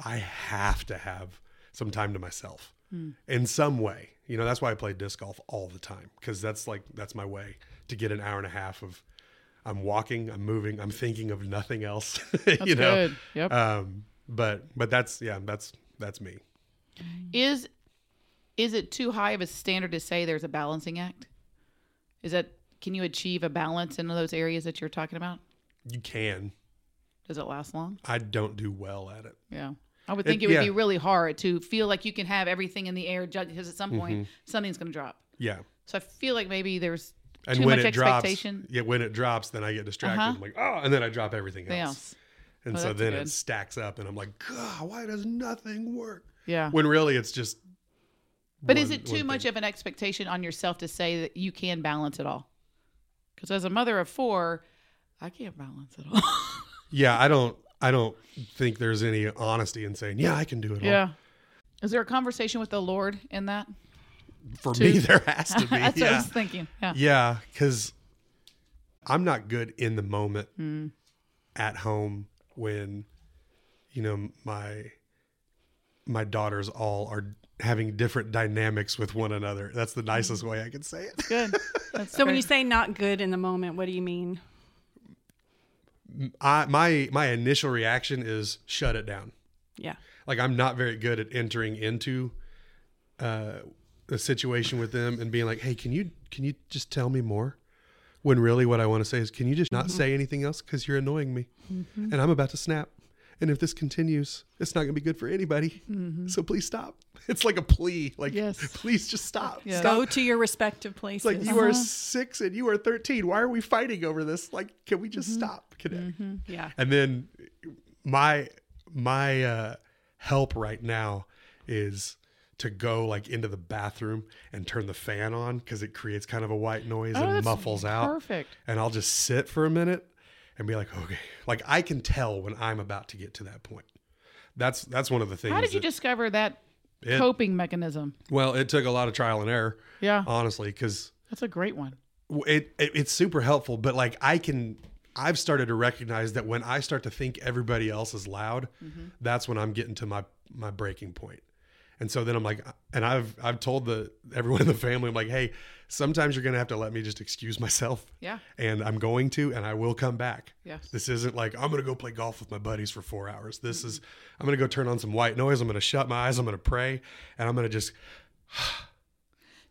I have to have some time to myself hmm. in some way. You know, that's why I play disc golf all the time because that's like that's my way to get an hour and a half of I'm walking, I'm moving, I'm thinking of nothing else. you know. good. Yep. Um but but that's yeah, that's that's me. Is is it too high of a standard to say there's a balancing act? Is that can you achieve a balance in those areas that you're talking about? You can. Does it last long? I don't do well at it. Yeah. I would think it, would yeah. be really hard to feel like you can have everything in the air because at some Mm-hmm. point something's going to drop. Yeah. So I feel like maybe there's And too when much it drops, expectation. yeah, when it drops, then I get distracted. Uh-huh. I'm like, oh, and then I drop everything else. else. And Oh, so then good. it stacks up, and I'm like, God, why does nothing work? Yeah. When really it's just. But is it too one much thing. of an expectation on yourself to say that you can balance it all? Because as a mother of four, I can't balance it all. Yeah, I don't. I don't think there's any honesty in saying, yeah, I can do it all. Is there a conversation with the Lord in that? For Two. me, there has to be. That's what I was thinking. Yeah. Yeah, because I'm not good in the moment Hmm. at home when, you know, my my daughters all are having different dynamics with one another. That's the nicest way I can say it. Good. That's So when you say not good in the moment, what do you mean? I my my initial reaction is shut it down. Yeah. Like I'm not very good at entering into uh, a situation with them and being like, "Hey, can you can you just tell me more?" When really what I want to say is, "Can you just not Mm-hmm. say anything else because you're annoying me, and I'm about to snap." And if this continues, it's not going to be good for anybody. So please stop. It's like a plea. Like, Mm-hmm. Yes. please just stop. Yeah. Stop. Go to your respective places. It's like you are six and you are 13. Why are we fighting over this? Like, can we Mm-hmm. just stop? Can yeah. and then my my uh help right now is to go like into the bathroom and turn the fan on because it creates kind of a white noise Oh, and that's muffles out. Perfect. And I'll just sit for a minute and be like, okay, like I can tell when I'm about to get to that point. That's that's one of the things. How did you that- discover that It- coping mechanism? Well, it took a lot of trial and error, Yeah. honestly, because That's a great one. it, it it's super helpful but like i can i've started to recognize that when i start to think everybody else is loud mm-hmm. that's when i'm getting to my my breaking point. point and so then i'm like and i've i've told the everyone in the family i'm like hey sometimes you're gonna have to let me just excuse myself Yeah. and i'm going to and i will come back Yes. this isn't like i'm gonna go play golf with my buddies for four hours this is i'm gonna go turn on some white noise i'm gonna shut my eyes i'm gonna pray and i'm gonna just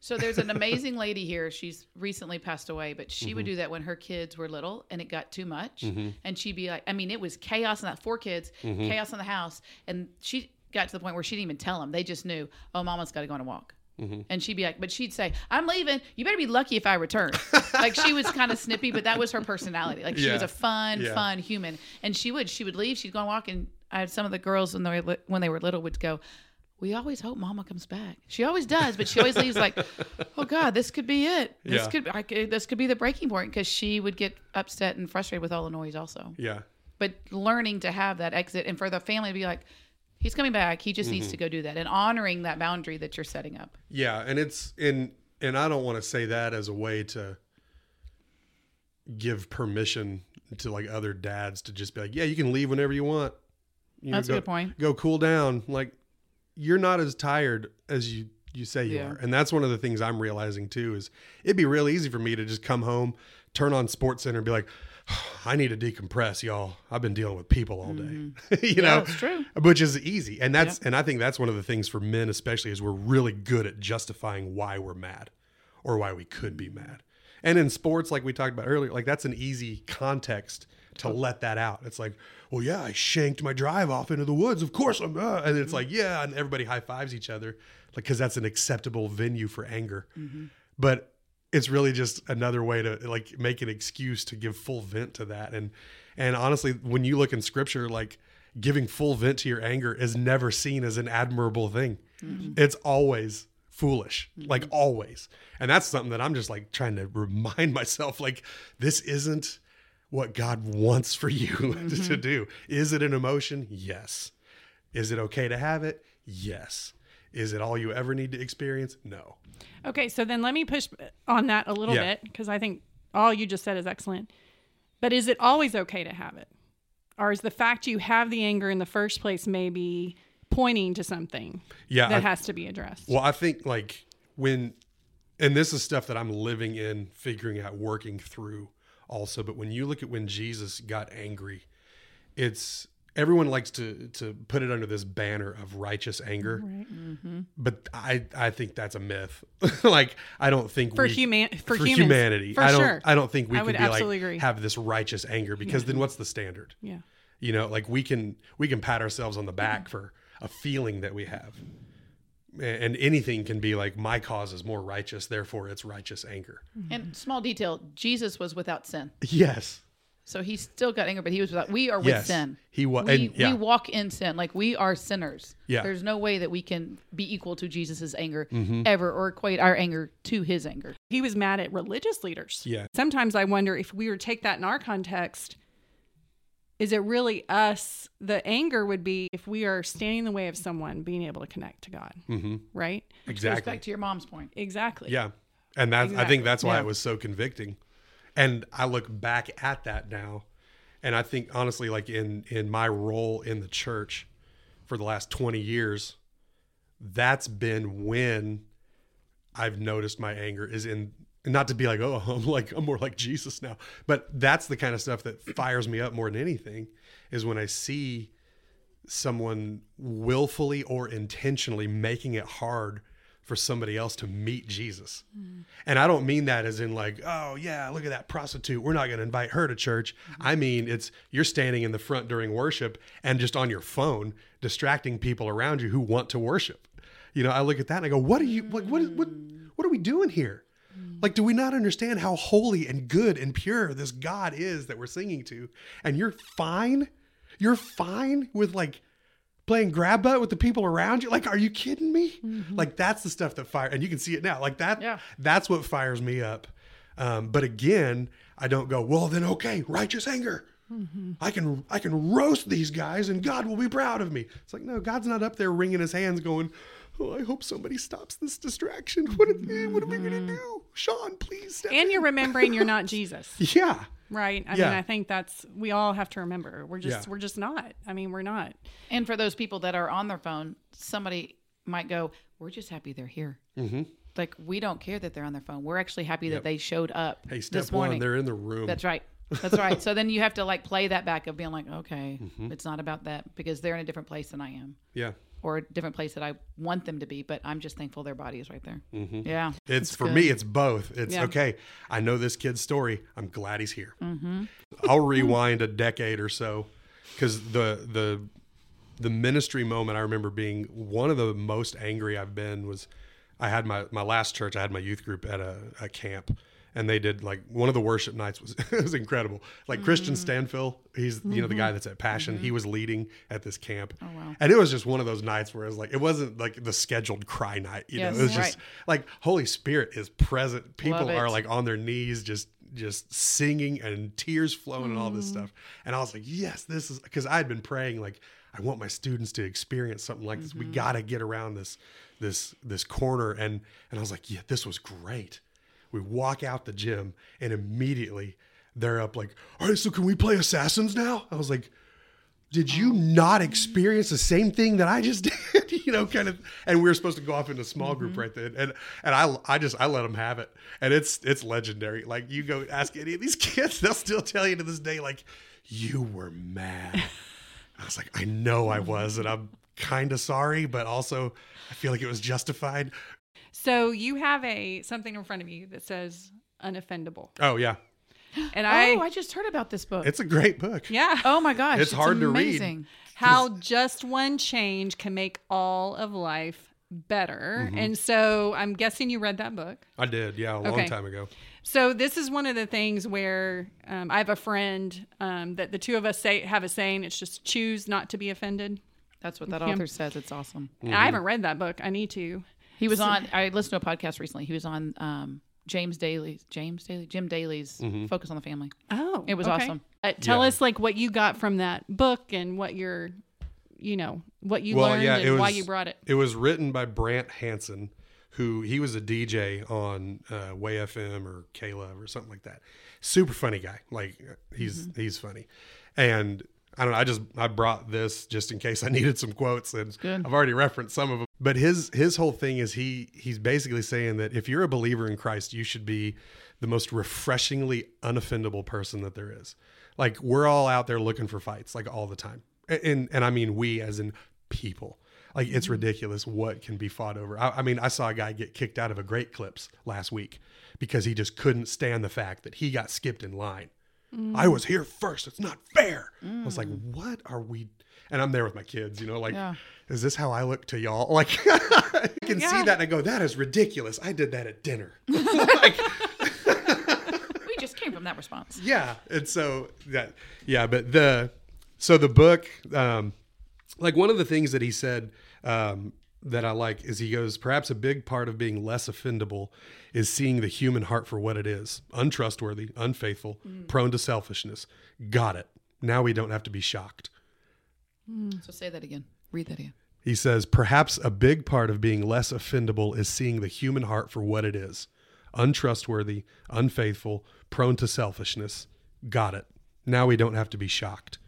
So there's an amazing lady here. She's recently passed away, but she Mm-hmm. would do that when her kids were little and it got too much. And she'd be like, I mean, it was chaos in that four kids, Mm-hmm. chaos in the house. And she got to the point where she didn't even tell them. They just knew, oh, mama's got to go on a walk. Mm-hmm. And she'd be like, but she'd say, I'm leaving. You better be lucky if I return. like she was kind of snippy, but that was her personality. Like she was a fun, Yeah. fun human. And she would, she would leave. She'd go on walk. And I had some of the girls when they were, when they were little would go, we always hope Mama comes back. She always does, but she always leaves like, oh God, this could be it. This Yeah. could I could, this could be the breaking point because she would get upset and frustrated with all the noise also. Yeah. But learning to have that exit and for the family to be like, he's coming back. He just needs Mm-hmm. to go do that and honoring that boundary that you're setting up. Yeah, and it's in and I don't want to say that as a way to give permission to like other dads to just be like, yeah, you can leave whenever you want. You That's a go, good point. Go cool down. Like you're not as tired as you you say you Yeah. are. And that's one of the things I'm realizing too is it'd be real easy for me to just come home, turn on Sports Center and be like, I need to decompress, y'all. I've been dealing with people all day. you Mm-hmm. Yeah, know, it's true. which is easy. And that's and i think that's one of the things for men especially is we're really good at justifying why we're mad or why we could be mad. And in sports like we talked about earlier like that's an easy context to let that out. It's like well yeah i shanked my drive off into the woods. Of course i'm uh, and it's like yeah and everybody high fives each other like because that's an acceptable venue for anger. But it's really just another way to like make an excuse to give full vent to that. And and honestly when you look in scripture like giving full vent to your anger is never seen as an admirable thing. Mm-hmm. It's always foolish mm-hmm. like always. And that's something that i'm just like trying to remind myself like this isn't what god wants for you to mm-hmm. do. Is it an emotion? Yes. Is it okay to have it? Yes. Is it all you ever need to experience? No Okay, so then let me push on that a little Yeah. bit because I think all you just said is excellent. But is it always okay to have it? Or is the fact you have the anger in the first place maybe pointing to something yeah that I- has to be addressed? Well, I think like when, and this is stuff that I'm living in, figuring out, working through also. But when you look at when Jesus got angry, it's everyone likes to to put it under this banner of righteous anger, mm-hmm. but I I think that's a myth. like I don't think For we, human- for humans, humanity, for I don't sure. I don't think we I can would be like agree. have this righteous anger because then what's the standard? yeah. You know, like we can we can pat ourselves on the back for a feeling that we have. And anything can be like my cause is more righteous, therefore it's righteous anger. Mm-hmm. And small detail, Jesus was without sin. Yes. So he still got anger, but he was without we are with Yes. sin. He was. we, and- yeah. we walk in sin. Like we are sinners. Yeah. There's no way that we can be equal to Jesus's anger Mm-hmm. ever or equate our anger to his anger. He was mad at religious leaders. Yeah. Sometimes I wonder if we were to take that in our context, is it really us? The anger would be if we are standing in the way of someone being able to connect to God, mm-hmm. right? Goes Exactly. back to your mom's point. Exactly. Yeah. And that's I think that's why Yeah. it was so convicting. And I look back at that now and I think honestly like in in my role in the church for the last 20 years that's been when I've noticed my anger is in not to be like oh I'm like I'm more like Jesus now but that's the kind of stuff that fires me up more than anything is when I see someone willfully or intentionally making it hard for somebody else to meet Jesus. And I don't mean that as in like, oh yeah, look at that prostitute. We're not going to invite her to church. Mm-hmm. I mean, it's you're standing in the front during worship and just on your phone distracting people around you who want to worship. You know, I look at that and I go, what are you like what is what mm. what are we doing here? Mm. Like, do we not understand how holy and good and pure this God is that we're singing to? And you're fine? You're fine with like playing grab butt with the people around you? Like, are you kidding me? Like, that's the stuff that fire, and you can see it now. Like that, Yeah. that's what fires me up. Um, but again, I don't go, well, then okay, righteous anger. I can I can roast these guys and God will be proud of me. It's like no, God's not up there wringing his hands, going, "Oh, I hope somebody stops this distraction. What are, what are we gonna do, Sean? Please." Step And in." you're remembering you're not Jesus, yeah, right? I Yeah. mean, I think that's we all have to remember. We're just Yeah. we're just not. I mean, we're not. And for those people that are on their phone, somebody might go, "We're just happy they're here." Mm-hmm. Like we don't care that they're on their phone. We're actually happy that they showed up hey, step this one, morning. they're in the room. That's right. That's right. So then you have to like play that back of being like, okay, Mm-hmm. it's not about that because they're in a different place than I am, yeah, or a different place that I want them to be. But I'm just thankful their body is right there. Mm-hmm. Yeah, It's for good. me, it's both. It's Yeah. okay. I know this kid's story. I'm glad he's here. Mm-hmm. I'll rewind a decade or so because the the the ministry moment I remember being one of the most angry I've been was I had my my last church. I had my youth group at a, a camp, and they did like one of the worship nights was it was incredible. Like Kristian Mm-hmm. Stanfill, he's you know the guy that's at Passion. He was leading at this camp, Oh, wow. and it was just one of those nights where it was like it wasn't like the scheduled cry night. You Yes, know, it was just like Holy Spirit is present. People are like on their knees, just just singing and tears flowing and all this Mm. stuff. And I was like, yes, this is because I had been praying like I want my students to experience something like this. We Mm-hmm. got to get around this this this corner and and I was like, yeah, this was great. We walk out the gym and immediately they're up like, all right, so can we play assassins now? I was like, did you not experience the same thing that I just did? you know, kind of. And we were supposed to go off into a small group mm-hmm. right then, and and I I just I let them have it, and it's it's legendary. Like you go ask any of these kids, they'll still tell you to this day, like you were mad. I was like, I know I was, and I'm kind of sorry, but also I feel like it was justified. So you have a something in front of you that says unoffendable. Oh yeah, And I, oh, I just heard about this book. it's a great book. yeah, oh my gosh, It's hard to read. amazing. how just one change can make all of life better. Mm-hmm. And so I'm guessing you read that book. I did, yeah, a long Okay. time ago. So this is one of the things where um, I have a friend um, that the two of us say have a saying. It's just choose not to be offended. That's what that Yeah. author says. It's awesome. And I haven't read that book. I need to. He was on. I listened to a podcast recently. He was on um, James Daly's, James Daly, Jim Daly's Focus on the Family. Oh, It was okay. awesome. Uh, tell Yeah. us like what you got from that book and what you're, you know, what you Well, learned yeah, and it why was- you brought it. It was written by Brant Hansen, who he was a DJ on uh, Way FM or K Love or something like that. Super funny guy. Like he's Mm-hmm. he's funny, and I don't know. I just I brought this just in case I needed some quotes, and. I've already referenced some of them. But his his whole thing is he he's basically saying that if you're a believer in Christ, you should be the most refreshingly unoffendable person that there is. Like we're all out there looking for fights, like all the time, and and, and I mean we as in people. Like it's mm-hmm. ridiculous what can be fought over. I, I mean, I saw a guy get kicked out of a Great Clips last week because he just couldn't stand the fact that he got skipped in line. I was here first. It's not fair. I was like, what are we? And I'm there with my kids, you know, like, Yeah. is this how I look to y'all? Like, I can Yeah. see that and I go, that is ridiculous. I did that at dinner. like, We just came from that response. yeah. And so that, yeah, but the, so the book, um, like one of the things that he said, um, that I like is he goes, perhaps a big part of being less offendable is seeing the human heart for what it is untrustworthy, unfaithful, mm. prone to selfishness. Got it. Now we don't have to be shocked. Mm. So say that again. Read that again. He says, perhaps a big part of being less offendable is seeing the human heart for what it is untrustworthy, unfaithful, prone to selfishness. Got it. Now we don't have to be shocked.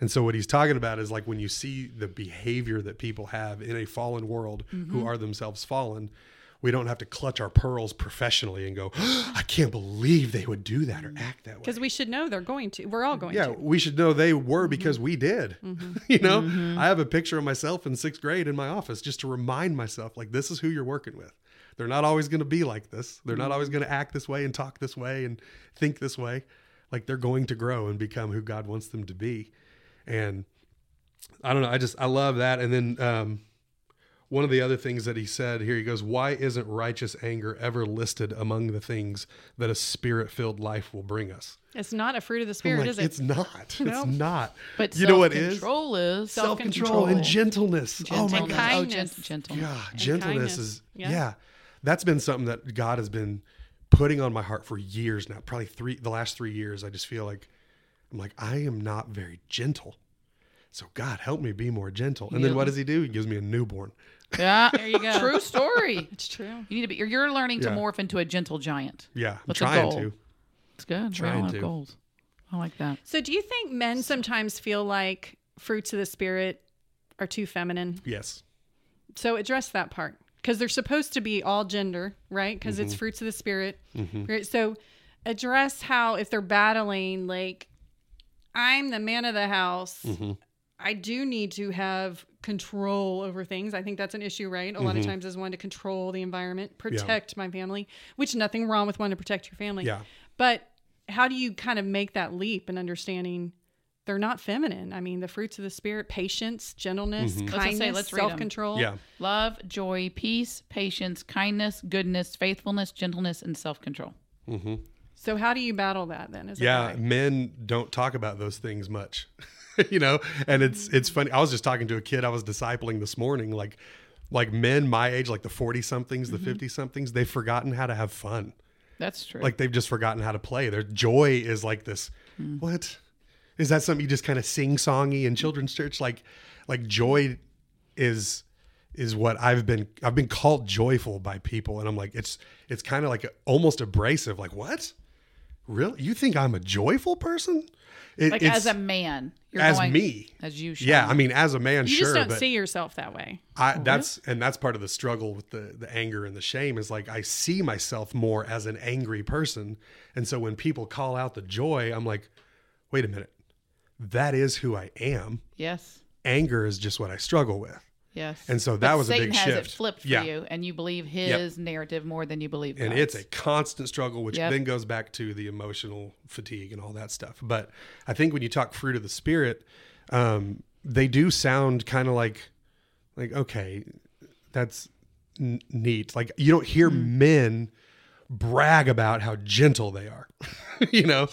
And so, what he's talking about is like when you see the behavior that people have in a fallen world who mm-hmm. are themselves fallen, we don't have to clutch our pearls professionally and go, I can't believe they would do that or act that way. Because we should know they're going to. We're all going Yeah, to. we should know they Mm-hmm. were because we did. you know, I have a picture of myself in sixth grade in my office just to remind myself, like, this is who you're working with. They're not always going to be like this. They're not Mm-hmm. always going to act this way and talk this way and think this way. Like, they're going to grow and become who God wants them to be. And I don't know. I just, I love that. And then, um, one of the other things that he said here, he goes, Why isn't righteous anger ever listed among the things that a spirit filled life will bring us? It's not a fruit of the spirit, like, is it? It's not. No. It's not. But you know what is? Control is Self control and gentleness. Oh my Gentleness. God. Oh, Kindness. gent- gentleness. Yeah, And gentleness kindness. is Yeah. yeah. That's been something that God has been putting on my heart for years now. Probably three the last three years. I just feel like I'm like I am not very gentle. So God help me be more gentle. And then what does He do? He gives me a newborn. Yeah. There you go. True story. It's true. You need to be. You're, you're learning to Yeah. morph into a gentle giant. Yeah, I'm What's a trying goal? to. It's good. We Trying have to. goals. I like that. So, do you think men sometimes feel like fruits of the spirit are too feminine? Yes. So, address that part because they're supposed to be all gender, right? Because Mm-hmm. it's fruits of the spirit. Right? So, address how if they're battling, like, I'm the man of the house. Mm-hmm. I do need to have control over things. I think that's an issue, right? A lot Mm-hmm. of times is one to control the environment, protect my family, which nothing wrong with wanting to protect your family. Yeah. But how do you kind of make that leap in understanding they're not feminine? I mean, the fruits of the spirit, patience, gentleness, Mm-hmm. Let's say, kindness, let's self-control. Yeah. Love, joy, peace, patience, kindness, goodness, faithfulness, gentleness, and self control. So how do you battle that then? As a yeah guy? men don't talk about those things much you know? And it's mm-hmm. it's funny i was just talking to a kid i was discipling this morning like like men my age like the 40 somethings the mm-hmm. 50 somethings they've forgotten how to have fun. That's true. like they've just forgotten how to play. Their joy is like this mm. what? Is that something you just kind of sing songy in children's church? Like like joy is is what I've been I've been called joyful by people and I'm like it's it's kind of like almost abrasive like what? Really you think I'm a joyful person it, like as a man, you're as going, me as you. yeah I mean as a man you sure just don't see yourself that way. I, that's and that's part of the struggle with the the anger and the shame is like I see myself more as an angry person, and so when people call out the joy, I'm like, wait a minute, that is who I am. Yes. Anger is just what I struggle with, Yes. and so that But was a Satan big has shift. it flipped for yeah, you, and you believe his narrative more than you believe. and it's a constant struggle, which Yep. then goes back to the emotional fatigue and all that stuff. But I think when you talk fruit of the spirit, um, they do sound kind of like, like okay, that's n- neat. Like you don't hear Hmm. men brag about how gentle they are. you know,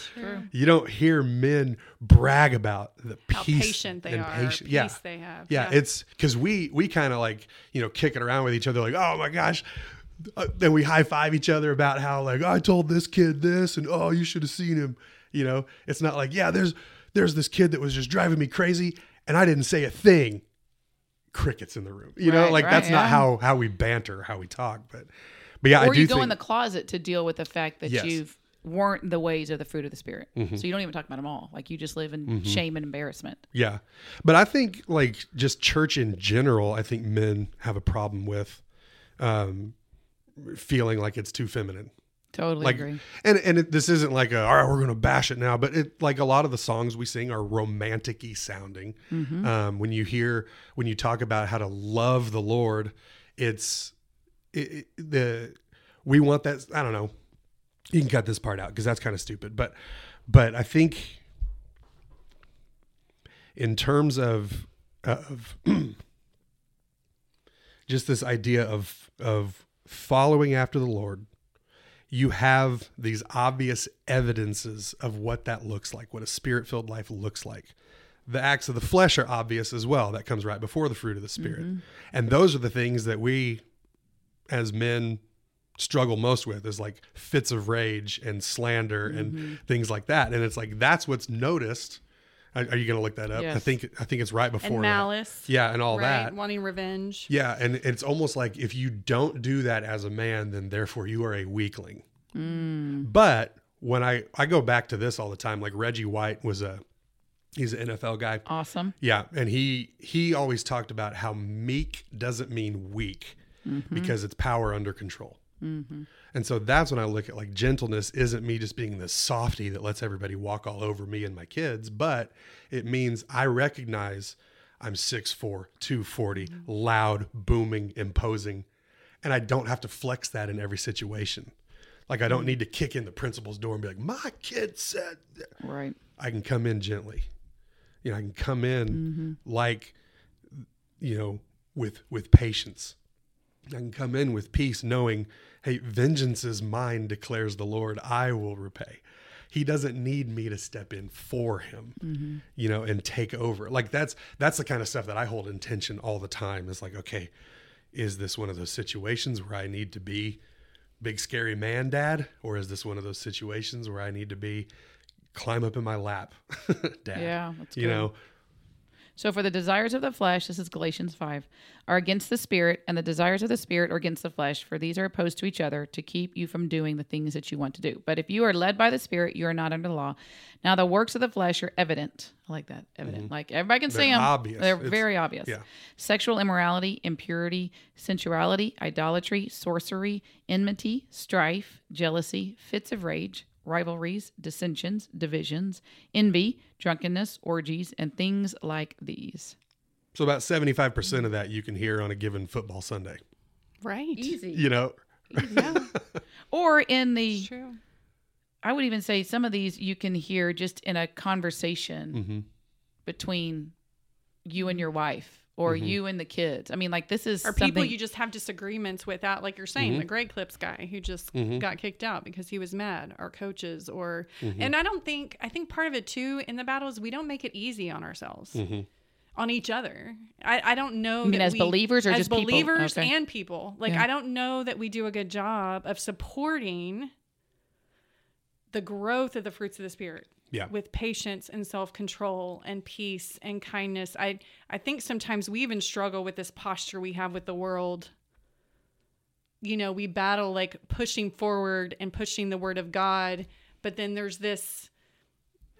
you don't hear men brag about the How peace patient they and are, patient- yeah. they have. Yeah, it's because we we kind of like you know kick it around with each other like oh my gosh, uh, then we high five each other about how like I told this kid this and oh you should have seen him. You know, it's not like yeah there's there's this kid that was just driving me crazy and I didn't say a thing. Crickets in the room. You know, like right, that's not how how we banter, how we talk. But but yeah, I or do you go think in the closet to deal with the fact that Yes. Mm-hmm. you've weren't the ways of the fruit of the spirit. So you don't even talk about them all. Like you just live in shame and embarrassment. Yeah. But I think like just church in general, I think men have a problem with um feeling like it's too feminine. Totally Like agree. and and it, this isn't like a, all right, we're going to bash it now, but it like a lot of the songs we sing are romantic-y sounding. Mm-hmm. Um when you hear when you talk about how to love the Lord, it's it, it- the we want that I don't know. You can cut this part out because that's kind of stupid, but but I think in terms of of just this idea of of following after the Lord, you have these obvious evidences of what that looks like, what a spirit-filled life looks like. The acts of the flesh are obvious as well. That comes right before the fruit of the spirit. Mm-hmm. And those are the things that we as men struggle most with is like fits of rage and slander and mm-hmm. things like that. And it's like that's what's noticed. Are, you going to look that up? I think I think it's right before and that. malice. Yeah, and all right? that. Wanting revenge. Yeah, and it's almost like if you don't do that as a man, then therefore you are a weakling. Mm. But when I I go back to this all the time, like Reggie White was a he's an NFL guy. Awesome. Yeah, and he he always talked about how meek doesn't mean weak Mm-hmm. because it's power under control. Mm-hmm. And so that's when I look at like gentleness isn't me just being this softy that lets everybody walk all over me and my kids, but it means I recognize I'm 6'4, 240, mm-hmm. loud, booming, imposing, and I don't have to flex that in every situation. Like I don't need to kick in the principal's door and be like, "My kid said." th-" Right. I can come in gently. You know, I can come in like you know, with with patience. I can come in with peace knowing, hey, vengeance is mine declares the Lord, I will repay. He doesn't need me to step in for him, mm-hmm. you know, and take over. Like that's that's the kind of stuff that I hold in tension all the time. It's like, okay, is this one of those situations where I need to be big scary man dad or is this one of those situations where I need to be climb up in my lap dad? Yeah, that's you good. know, So for the desires of the flesh, this is Galatians 5, are against the spirit, and the desires of the spirit are against the flesh, for these are opposed to each other to keep you from doing the things that you want to do. But if you are led by the spirit, you are not under the law. Now the works of the flesh are evident. I like that. Evident. Like everybody can see Mm-hmm. They're them. obvious. They're It's- very obvious. yeah. Sexual immorality, impurity, sensuality, idolatry, sorcery, enmity, strife, jealousy, fits of rage, rivalries, dissensions, divisions, envy, drunkenness, orgies, and things like these. so about 75% of that you can hear on a given football Sunday, Right. Easy. you know? Yeah, Or in the, it's true. I would even say some of these you can hear just in a conversation Mm-hmm. between you and your wife or mm-hmm. you and the kids. I mean, like this is or people you just have disagreements with out like you're saying the mm-hmm. great clips guy who just mm-hmm. got kicked out because he was mad or coaches or and i don't think i think part of it too in the battle is we don't make it easy on ourselves. On each other. I, I don't know mean that as we- believers or as just people? believers Okay. and people. Like Yeah. i don't know that we do a good job of supporting the growth of the fruits of the spirit Yeah. with patience and self-control and peace and kindness i i think sometimes we even struggle with this posture we have with the world you know we battle like pushing forward and pushing the word of god but then there's this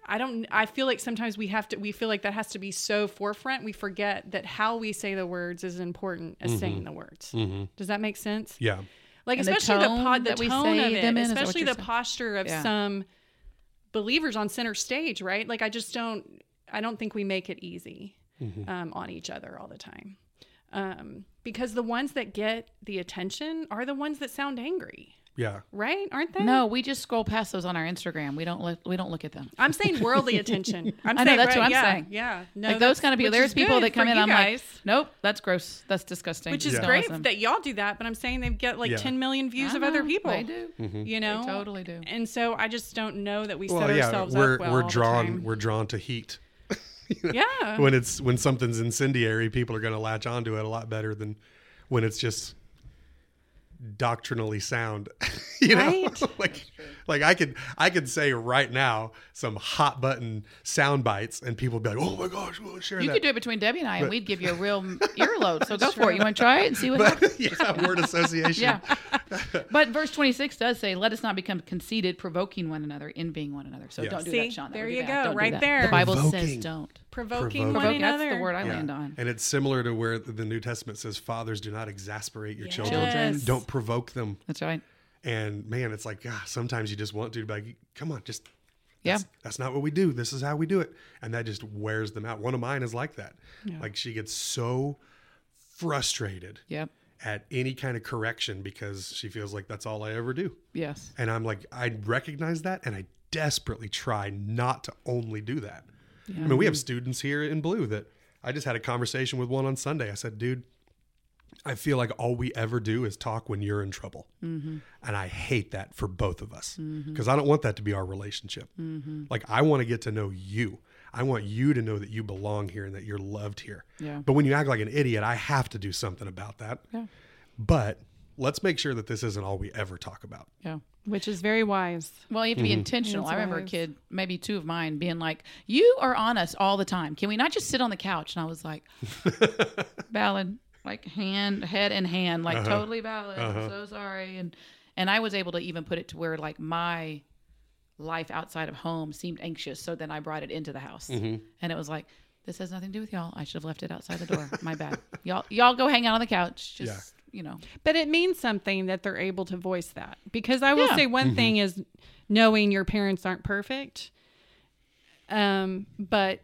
i don't i feel like sometimes we have to we feel like that has to be so forefront we forget that how we say the words is important as saying mm-hmm. the words mm-hmm. does that make sense Yeah. like And the especially the, tone pod, the that we tone say of it, them in, is that what especially the saying? posture of Yeah. some believers on center stage, right? Like I just don't, I don't think we make it easy Mm-hmm. um, on each other all the time, um, because the ones that get the attention are the ones that sound angry, Yeah. right? Aren't they? No, we just scroll past those on our Instagram. We don't look. We don't look at them. I'm saying worldly attention. I'm I know, saying, that's right, what I'm yeah, saying. Yeah, no, like those that's- kind of people. There's people that come in. you I'm guys. like, nope, that's gross. That's disgusting. Which is Don't great that y'all do that, but I'm saying they get like Yeah. 10 million views I of other people. They do. Mm-hmm. You know, They totally do. And so I just don't know that we Well, set yeah, ourselves we're up well. we're all the drawn we're drawn to heat. Yeah. when it's when something's incendiary, people are going to latch onto it a lot better than when it's just doctrinally sound. you know, Right? like like I could I could say right now some hot button sound bites, and people would be like, "Oh my gosh, we'll share You that." could do it between Debbie and I, and we'd give you a real earload. So go for it. You want to try it and see what happens? but yeah, word association. Yeah. But verse 26 does say, let us not become conceited, provoking one another, envying one another. So Yeah. don't do See, that, Sean. That there you bad. go, Don't right there. The Bible says don't. provoking Provoking. one another. that's the word I Yeah. land on. And it's similar to where the New Testament says, "Fathers, do not exasperate your children. Children. Don't provoke them." That's right. And man, it's like, ah, sometimes you just want to be like, come on, just Yeah. that's, that's not what we do. This is how we do it. And that just wears them out. One of mine is like that. Like she gets so frustrated Yep. at any kind of correction because she feels like that's all I ever do. Yes. And I'm like, I recognize that and I desperately try not to only do that. I mean, we have students here in Blue that I just had a conversation with one on Sunday. I said, dude, I feel like all we ever do is talk when you're in trouble. Mm-hmm. And I hate that for both of us mm-hmm. because I don't want that to be our relationship. Mm-hmm. Like, I want to get to know you. I want you to know that you belong here and that you're loved here. Yeah. But when you act like an idiot, I have to do something about that. Yeah. But let's make sure that this isn't all we ever talk about. Yeah. Which is very wise. Well, you have to be intentional. That's I remember a kid, maybe two of mine, being like, "You are on us all the time. Can we not just sit on the couch?" And I was like, "Valid, like hand, head in hand, like uh-huh. totally valid. I'm uh-huh. so sorry." And and I was able to even put it to where like my life outside of home seemed anxious, so then I brought it into the house, mm-hmm. and it was like. This has nothing to do with y'all. I should have left it outside the door. My bad. Y'all, y'all go hang out on the couch. Just you know, But it means something that they're able to voice that. Because I will Yeah. say one mm-hmm. thing is knowing your parents aren't perfect. Um, but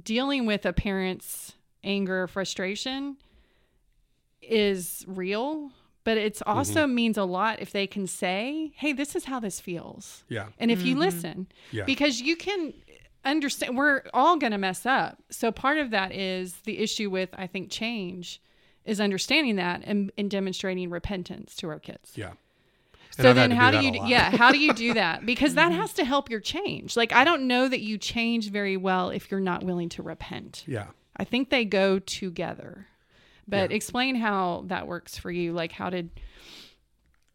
dealing with a parent's anger or frustration is real, but it's also means a lot if they can say, "Hey, this is how this feels." Yeah. And if you mm-hmm. listen, Yeah. because you can understand, we're all going to mess up. So part of that is the issue with, I think, change is understanding that and, and demonstrating repentance to our kids. Yeah. So I've then, how do do you, yeah, how do you do that? Because that mm-hmm. has to help your change. Like, I don't know that you change very well if you're not willing to repent. Yeah. I think they go together. But Yeah. explain how that works for you. Like, how did, do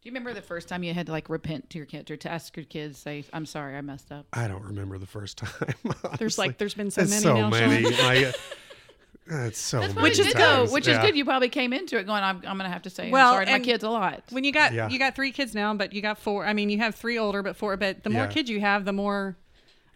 you remember the first time you had to like repent to your kids or to ask your kids, say, "I'm sorry, I messed up." I don't remember the first time. there's like, there's been so It's many so now. many. Sean. Like, it's so many. which is good though. times. Which Yeah. is good. You probably came into it going, "I'm, I'm going to have to say Well, I'm sorry to my kids a lot." when you got Yeah. you got three kids now, but you got four. I mean, you have three older, but four. But the more Yeah. kids you have, the more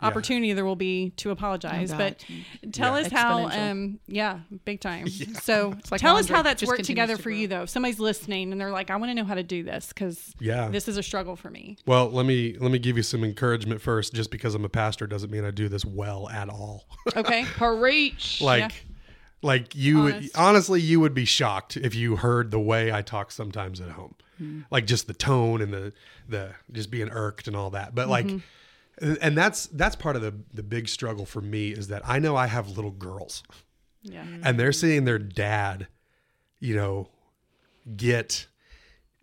opportunity there will be to apologize. Oh, but tell Yeah. us how. Um, yeah, big time. So like tell us how that's worked together to for you, though. If somebody's listening and they're like, "I want to know how to do this because Yeah. this is a struggle for me." Well, let me let me give you some encouragement first. Just because I'm a pastor doesn't mean I do this well at all. Okay. Preach. like, Yeah. like you would Honest. honestly, you would be shocked if you heard the way I talk sometimes at home, like just the tone and the the just being irked and all that. But like, and that's that's part of the the big struggle for me is that I know I have little girls. Yeah. and they're seeing their dad, you know, get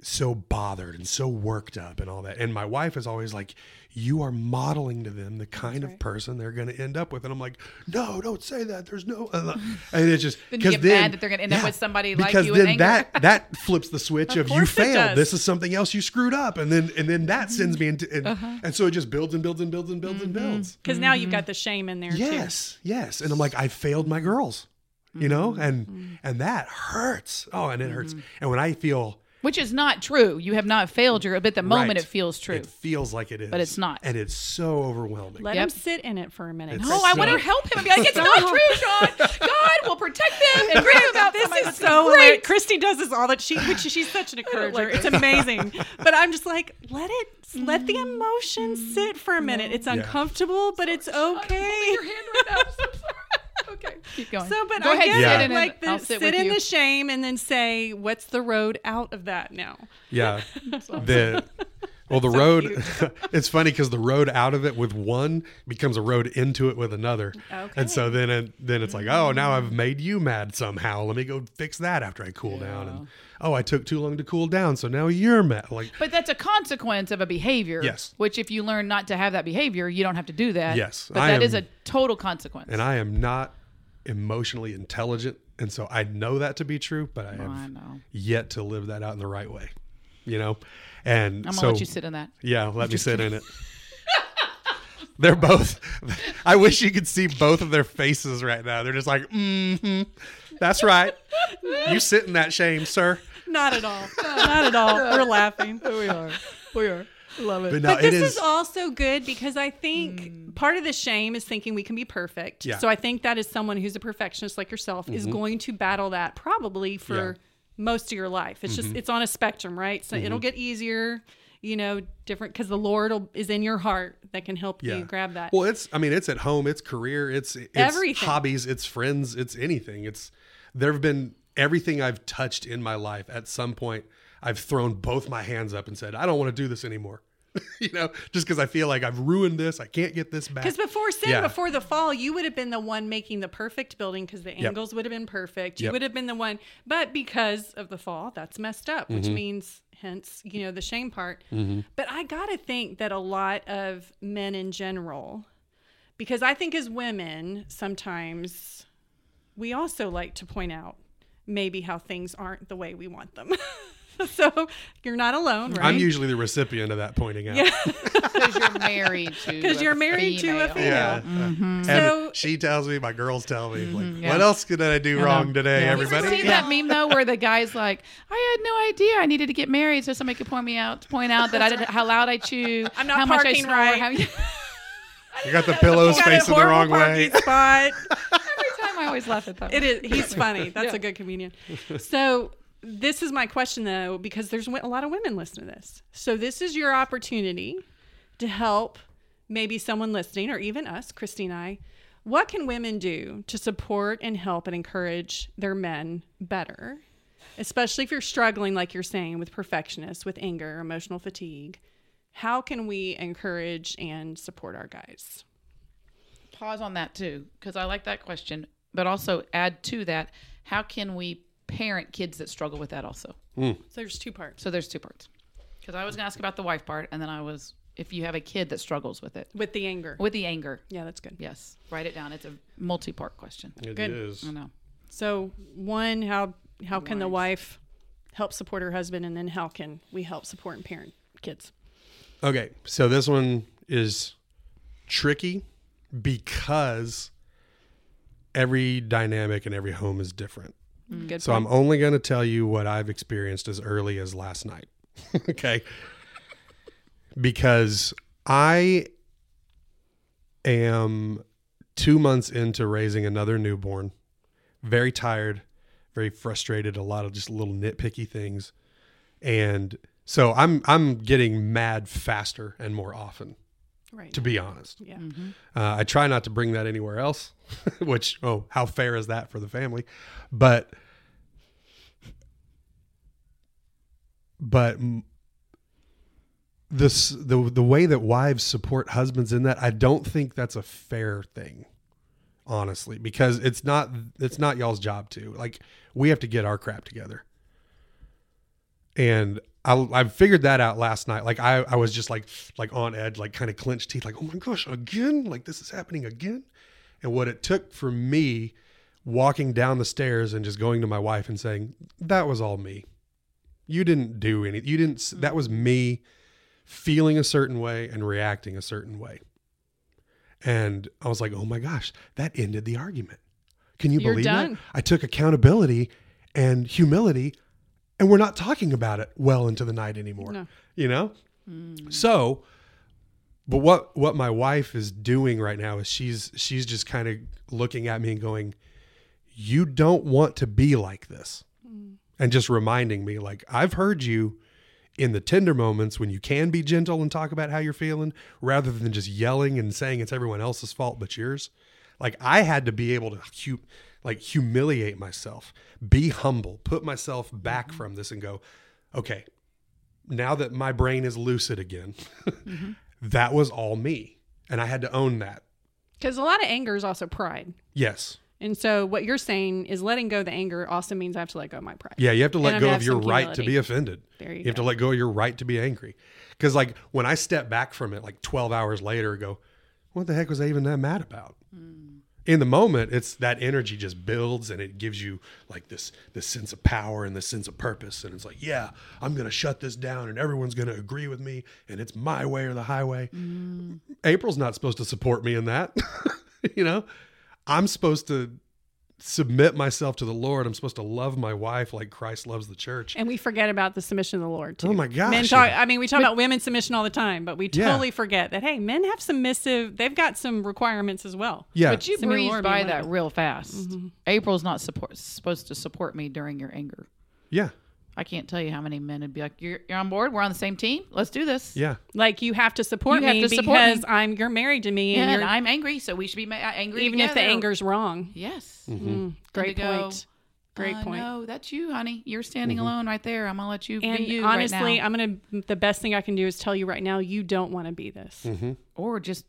so bothered and so worked up and all that. And my wife is always like, You are modeling to them the kind of person they're going to end up with. And I'm like, No, don't say that. There's no. uh," And it's just Then you 'cause get mad that they're gonna end up with somebody like because you in then that that flips the switch of, you failed. This is something else you screwed up, and then and then that sends me into and, Uh-huh. and so it just builds and builds and builds and builds and Mm-hmm. builds. Because now you've got the shame in there too. Yes, yes. And I'm like, I failed my girls, you know, Mm-hmm. and and that hurts. Oh, and it hurts. And when I feel Which is not true. You have not failed your, but at the moment right, it feels true. it feels like it is, But it's not. and it's so overwhelming. Let Yep. him sit in it for a minute. It's No, I want to help him and be like, it's not true, Sean. God will protect them and bring about this somebody is so great. great. Christy does this all that she, which she's such an encourager. it's amazing. But I'm just like, let it, let the mm. emotions sit for a minute. It's uncomfortable, but it's okay. Your hand right now. I'm so sorry. Okay, keep going. So, but Go I ahead, get sit Yeah. it. in it. Like, the, I'll sit, sit, in you. the shame and then say, what's the road out of that now? Yeah. the well, the road. it's funny because the road out of it with one becomes a road into it with another. Okay. And so then it, then it's like, oh, now I've made you mad somehow. Let me go fix that after I cool down. And oh, I took too long to cool down, so now you're mad. Like But that's a consequence of a behavior. Yes. Which, if you learn not to have that behavior, you don't have to do that. Yes, But I that is am- a total consequence. and I am not emotionally intelligent, and so I know that to be true, but I have I yet to live that out in the right way. You know, and I'm gonna so let you sit in that. Yeah, let me sit in it. They're both. I wish you could see both of their faces right now. They're just like, mm-hmm. That's right. You sit in that shame, sir. Not at all. Not at all. We're laughing. We are. We are. Love it. But no, But this is. is, also good because I think hmm. part of the shame is thinking we can be perfect. Yeah. So I think that is someone who's a perfectionist like yourself is mm-hmm. going to battle that probably for Yeah. most of your life. It's just mm-hmm. it's on a spectrum, right? So it'll mm-hmm. get easier, you know, different because the Lord will, is in your heart that can help yeah. you grab that. Well, it's. I mean, it's at home. It's career. It's it's Everything. hobbies. It's friends. It's anything. It's. There have been everything I've touched in my life. At some point, I've thrown both my hands up and said, "I don't want to do this anymore." you know, just because I feel like I've ruined this. I can't get this back. Because before sin, Yeah. before the fall, you would have been the one making the perfect building because the angles would have been perfect. You Yep. would have been the one, but because of the fall, that's messed up, which Mm-hmm. means hence you know the shame part. But I gotta think that a lot of men in general, because I think as women sometimes we also like to point out maybe how things aren't the way we want them. so you're not alone, right? I'm usually the recipient of that pointing out. Because you're married to. 'Cause a you're married to a female. female. Yeah. So- and she tells me, my girls tell me, Mm-hmm. yeah. what else could I do wrong today, everybody? Have You ever everybody? see that meme though, where the guy's like, "I had no idea I needed to get married, so somebody could point me out, point out that I didn't, how loud I chew, I'm not how much I parking snore, right. how you- You got the pillows facing the wrong horrible way. parking spot. Every time I always laugh at that. It is. He's funny. That's a good comedian. So this is my question though, because there's a lot of women listen to this. So this is your opportunity to help maybe someone listening, or even us, Christy and I. What can women do to support and help and encourage their men better? Especially if you're struggling, like you're saying, with perfectionists, with anger, emotional fatigue. How can we encourage and support our guys? pause on that too because I like that question, but also add to that how can we parent kids that struggle with that also? Hmm. So there's two parts So there's two parts. Because I was gonna ask about the wife part, and then I was if you have a kid that struggles with it with the anger. with the anger. Yeah, that's good. Yes, write it down. It's a multi-part question. It Good. is. I know. So one, how how can the wife help support her husband, and then how can we help support and parent kids? Okay, so this one is tricky because every dynamic and every home is different. Mm. Good. So I'm only going to tell you what I've experienced as early as last night. okay. Because I am two months into raising another newborn, very tired, very frustrated, a lot of just little nitpicky things. And so I'm I'm getting mad faster and more often, right. to be honest. yeah. Uh, I try not to bring that anywhere else, which, oh, how fair is that for the family? But, but mm, this, the, the way that wives support husbands in that, I don't think that's a fair thing. honestly, because it's not it's not y'all's job to. Like we have to get our crap together. And I I figured that out last night. Like I I was just like like on edge, like kind of clenched teeth, like oh my gosh, again, like this is happening again. And what it took for me walking down the stairs and just going to my wife and saying that was all me. You didn't do any. You didn't. That was me feeling a certain way and reacting a certain way. And I was like, oh my gosh, that ended the argument. Can you You're believe done. that? I took accountability and humility, and we're not talking about it well into the night anymore. No. You know? Hmm. So, but what what my wife is doing right now is she's she's just kind of looking at me and going, "You don't want to be like this," hmm. and just reminding me, like, I've heard you in the tender moments when you can be gentle and talk about how you're feeling, rather than just yelling and saying it's everyone else's fault but yours. Like I had to be able to like humiliate myself, be humble, put myself back from this, and go, okay, now that my brain is lucid again, that was all me. And I had to own that. Because a lot of anger is also pride. Yes. And so what you're saying is letting go of the anger also means I have to let go of my pride. Yeah, you have to let go of your right humility. to be offended. There you have go. to let go of your right to be angry. Because, like, when I step back from it, like 12 hours later, go, what the heck was I even that mad about? Hmm. In the moment, it's that energy just builds and it gives you like this this sense of power and this sense of purpose. And it's like, yeah, I'm gonna shut this down and everyone's gonna agree with me and it's my way or the highway. Hmm. April's not supposed to support me in that. you know? I'm supposed to submit myself to the Lord. I'm supposed to love my wife like Christ loves the church. And we forget about the submission of the Lord too. Oh my gosh, Men talk. I mean, we talk about women's submission all the time, but we Yeah. totally forget that hey, men have submissive they've got some requirements as well. Yeah. But you Submit to the breezed Lord, by that real fast. Mm-hmm. April's not support, supposed to support me during your anger. yeah. I can't tell you how many men would be like, "You're, you're on board. We're on the same team. Let's do this." Yeah. Like you have to support You have me to support because me. I'm you're married to me and And you're I'm angry, so we should be ma- angry. even if the together. anger's wrong. Yes. Mm-hmm. Great to go, point. Great Uh, point. No, that's you, honey. You're standing Mm-hmm. alone right there. I'm gonna let you And be you honestly, right now. I'm gonna the best thing I can do is tell you right now, you don't want to be this. Mm-hmm. or just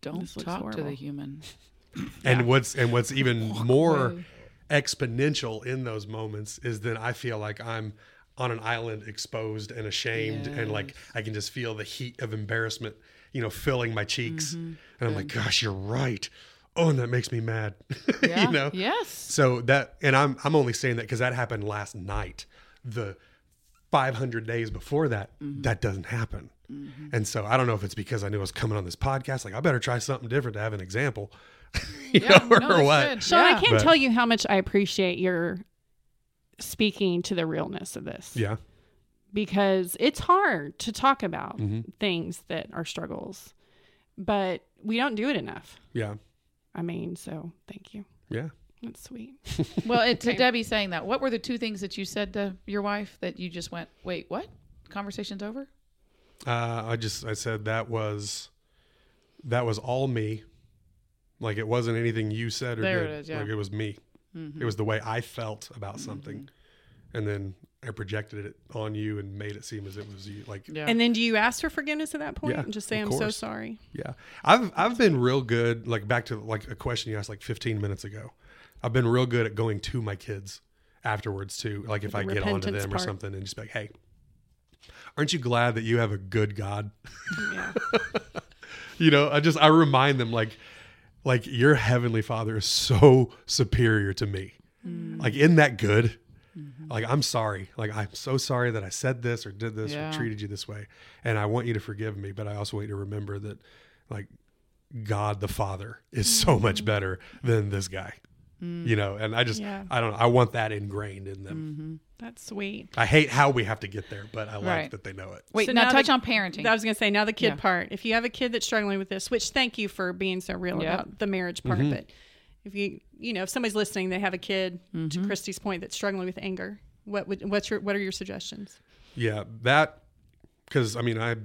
don't This looks talk to horrible. the human. And what's and what's even more away. Exponential in those moments is then I feel like I'm on an island exposed and ashamed and like I can just feel the heat of embarrassment, you know, filling my cheeks. Mm-hmm. And I'm like, gosh, you're right. Oh, and that makes me mad. Yeah. you know? Yes. So that and I'm I'm only saying that because that happened last night. The 500 days before that, Mm-hmm. that doesn't happen. And so I don't know if it's because I knew I was coming on this podcast. Like I better try something different to have an example, you Yeah, know, or no, that's what. good. Sean, I can't But- tell you how much I appreciate your speaking to the realness of this. Yeah, because it's hard to talk about Mm-hmm. things that are struggles, but we don't do it enough. yeah, I mean, so thank you. yeah. That's sweet. Well, it, to Debbie saying that, what were the two things that you said to your wife that you just went, "Wait, what? Conversation's over." Uh, I just I said that was that was all me. Like it wasn't anything you said or There did. it is, yeah. Mm-hmm. Like it was me. It was the way I felt about something, and then I projected it on you and made it seem as it was you. Like Yeah. And then do you ask for forgiveness at that point Yeah, and just say, I'm so sorry? Yeah, I've I've been real good. Like back to like a question you asked like 15 minutes ago. I've been real good at going to my kids afterwards too. Like if The I get onto repentance them or something and just be like, hey, aren't you glad that you have a good God? Yeah. you know, I just I remind them like like your heavenly Father is so superior to me. Mm. Like isn't that good? Mm-hmm. Like I'm sorry. Like I'm so sorry that I said this or did this Yeah. or treated you this way. And I want you to forgive me, but I also want you to remember that like God the Father is so much better than this guy. You know, and I just Mm. Yeah. I don't know. I want that ingrained in them. That's sweet. I hate how we have to get there, but I like Right. that they know it. Wait, So now, now touch the- on parenting. I was going to say, now the kid Yeah. part. If you have a kid that's struggling with this, which thank you for being so real Yep. about the marriage part, Mm-hmm. but if you, you know, if somebody's listening, they have a kid, Mm-hmm. to Christy's point, that's struggling with anger, what would, what's your, what are your suggestions? Yeah, that because I mean I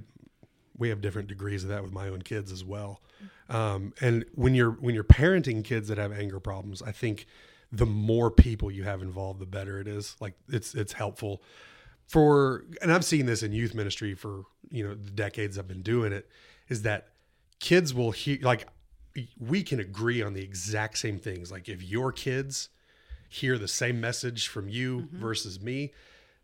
we have different degrees of that with my own kids as well. Um, and when you're when you're parenting kids that have anger problems, I think the more people you have involved, the better it is. Like it's it's helpful for and I've seen this in youth ministry for you know the decades I've been doing it. Is that kids will hear like we can agree on the exact same things. Like if your kids hear the same message from you Mm-hmm. versus me,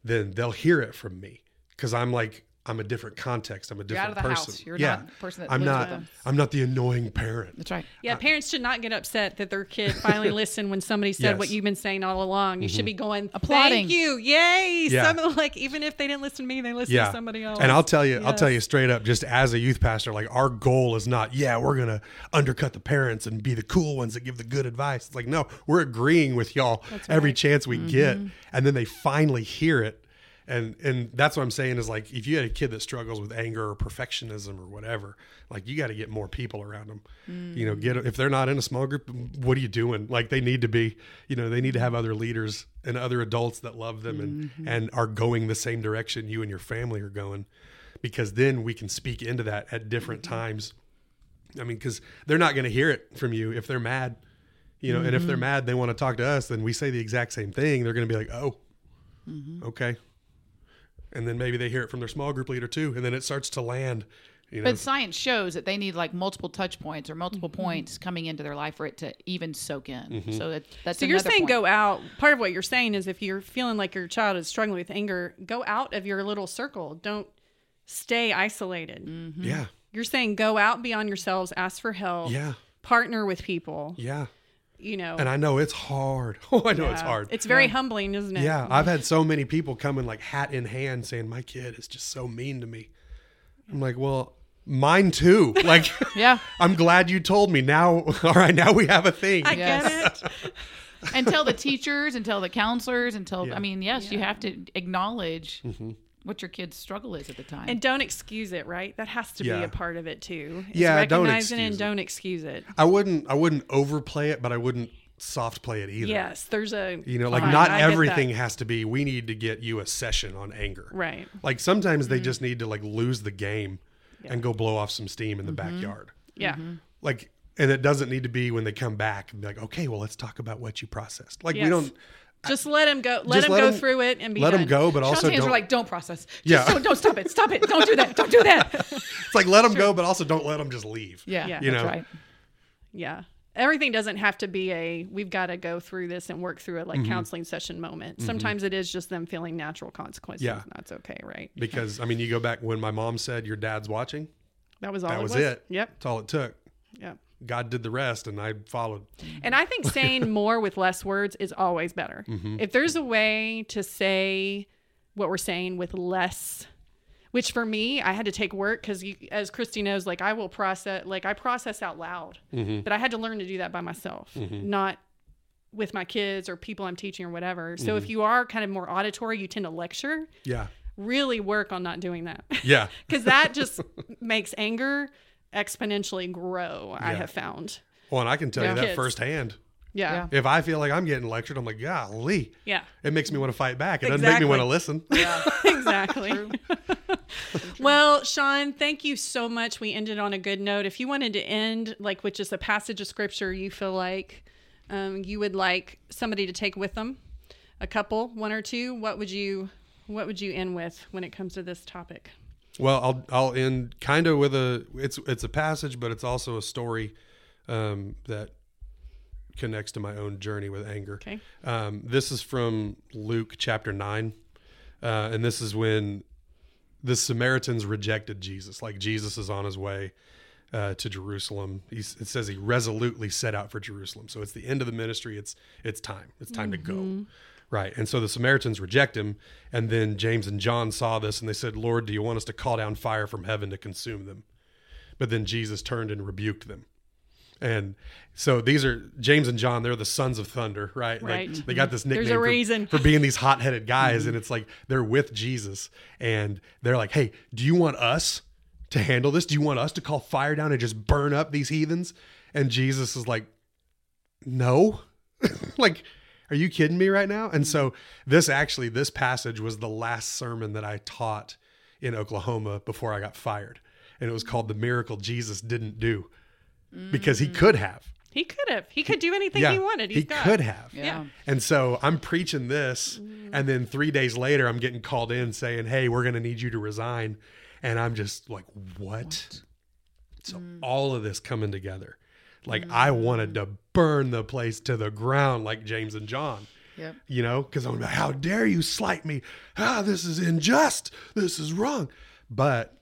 then they'll hear it from me because I'm like I'm a different context. I'm a different You're out different of the person. house. You're yeah, not the person that I'm lives not. with them. I'm not the annoying parent. That's right. Yeah, parents should not get upset that their kid finally listened when somebody said what you've been saying all along. You should mm-hmm. be going Applauding. Thank you, yay! Yeah. Some like even if they didn't listen to me, they listened yeah to somebody else. and i'll tell you i'll tell you straight up just as a youth pastor like our goal is not yeah we're gonna undercut the parents and be the cool ones that give the good advice it's like no we're agreeing with y'all every chance we get mm-hmm. and then they finally hear it and and that's what i'm saying is like if you had a kid that struggles with anger or perfectionism or whatever like you got to get more people around them you know get if they're not in a small group what are you doing? Like they need to be you know they need to have other leaders and other adults that love them and mm-hmm. and are going the same direction you and your family are going because then we can speak into that at different mm-hmm. times. I mean because they're not going to hear it from you if they're mad you know and if they're mm-hmm. mad they want to talk to us then we say the exact same thing. They're going to be like oh okay and then maybe they hear it from their small group leader too and then it starts to land you know But science shows that they need like multiple touch points or multiple points coming into their life for it to even soak in. Mm-hmm. So that, that's So you're saying point. go out. Part of what you're saying is if you're feeling like your child is struggling with anger, go out of your little circle. Don't stay isolated. yeah You're saying go out beyond yourselves, ask for help, yeah partner with people. yeah You know, and i know it's hard oh i know it's hard It's very humbling, isn't it? Yeah, I've had so many people come in like hat in hand saying my kid is just so mean to me. I'm like, well, mine too. Like, Yeah. I'm glad you told me. Now, all right, now we have a thing. I Yes. get it. and tell the teachers and tell the counselors and tell, Yeah. I mean, yes, you have to acknowledge Mm-hmm. What your kid's struggle is at the time. And don't excuse it, right? That has to be a part of it too. Is Yeah, don't recognizing it and it. don't excuse it. I wouldn't, I wouldn't overplay it, but I wouldn't soft play it either. Yes, there's a You know, like fine, not I everything has to be. We need to get you a session on anger. Right. Like sometimes Mm-hmm. they just need to like lose the game and go blow off some steam in the Mm-hmm. backyard. Yeah. like and it doesn't need to be when they come back and be like okay well let's talk about what you processed like we don't Just let him go. Let him let go 'em- through it and be let done. them go but Sean's also hands don't are like, don't process. Just Yeah. don't, don't stop it. Stop it. Don't do that. Don't do that. it's like let them go but also don't let them just leave Yeah. Yeah. You that's know. right. Yeah. Everything doesn't have to be a we've got to go through this and work through it Mm-hmm. like counseling session moment. Sometimes it is just them feeling natural consequences. Yeah. And that's okay, right? because i mean you go back when my mom said your dad's watching That was all that it was, was. it Yep. that's all it took Yep. God did the rest and i followed And I think saying more with less words is always better. Mm-hmm. If there's a way to say what we're saying with less, which for me, I had to take work because, as Christy knows, like I will process, like I process out loud, Mm-hmm. but I had to learn to do that by myself, not with my kids or people I'm teaching or whatever. So Mm-hmm. if you are kind of more auditory, you tend to lecture. yeah Really work on not doing that yeah because that just makes anger exponentially grow. I have found. well and i can tell Yeah. you that Kids. firsthand Yeah. Yeah. Yeah. if i feel like i'm getting lectured i'm like golly Yeah. it makes me want to fight back it doesn't make me want to listen Yeah. exactly. well, Sean, thank you so much. We ended on a good note. If you wanted to end like with just a passage of scripture you feel like um, you would like somebody to take with them, a couple, one or two, what would you what would you end with when it comes to this topic? Well, I'll I'll end kind of with a it's it's a passage, but it's also a story um, that connects to my own journey with anger. Okay. Um, this is from Luke chapter nine, uh, and this is when the Samaritans rejected Jesus. Like Jesus is on his way uh, to Jerusalem. He's, it says he resolutely set out for Jerusalem. So it's the end of the ministry. It's it's time. It's time to go. Right. And so the Samaritans reject him. And then James and John saw this and they said, Lord, do you want us to call down fire from heaven to consume them? But then Jesus turned and rebuked them. And so these are James and John, they're the sons of thunder, right? Right. Like they got this nickname There's a for- reason. for being these hot headed guys. Mm-hmm. And it's like they're with Jesus and they're like, hey, do you want us to handle this? Do you want us to call fire down and just burn up these heathens? And Jesus is like, no. like, are you kidding me right now? And so this actually, this passage was the last sermon that I taught in Oklahoma before I got fired. And it was called The Miracle Jesus Didn't Do because he could have. He could have. He could do anything Yeah, he wanted. He's he God. could have. Yeah. And so I'm preaching this, and then three days later, I'm getting called in saying, "Hey, we're going to need you to resign," and I'm just like, "What?" So all of this coming together, Like mm. I wanted to burn the place to the ground like James and John. Yep. You know, because I'm like, how dare you slight me? Ah, this is unjust. This is wrong. But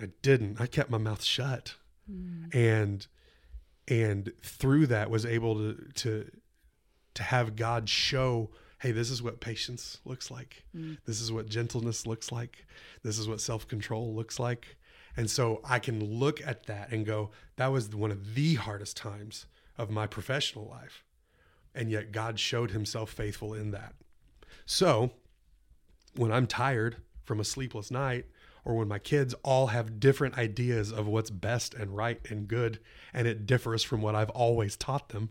I didn't. I kept my mouth shut. Mm. And and through that was able to to to have God show, hey, this is what patience looks like. Mm. This is what gentleness looks like. This is what self-control looks like. And so I can look at that and go, that was one of the hardest times of my professional life. And yet God showed himself faithful in that. So when I'm tired from a sleepless night, or when my kids all have different ideas of what's best and right and good, and it differs from what I've always taught them,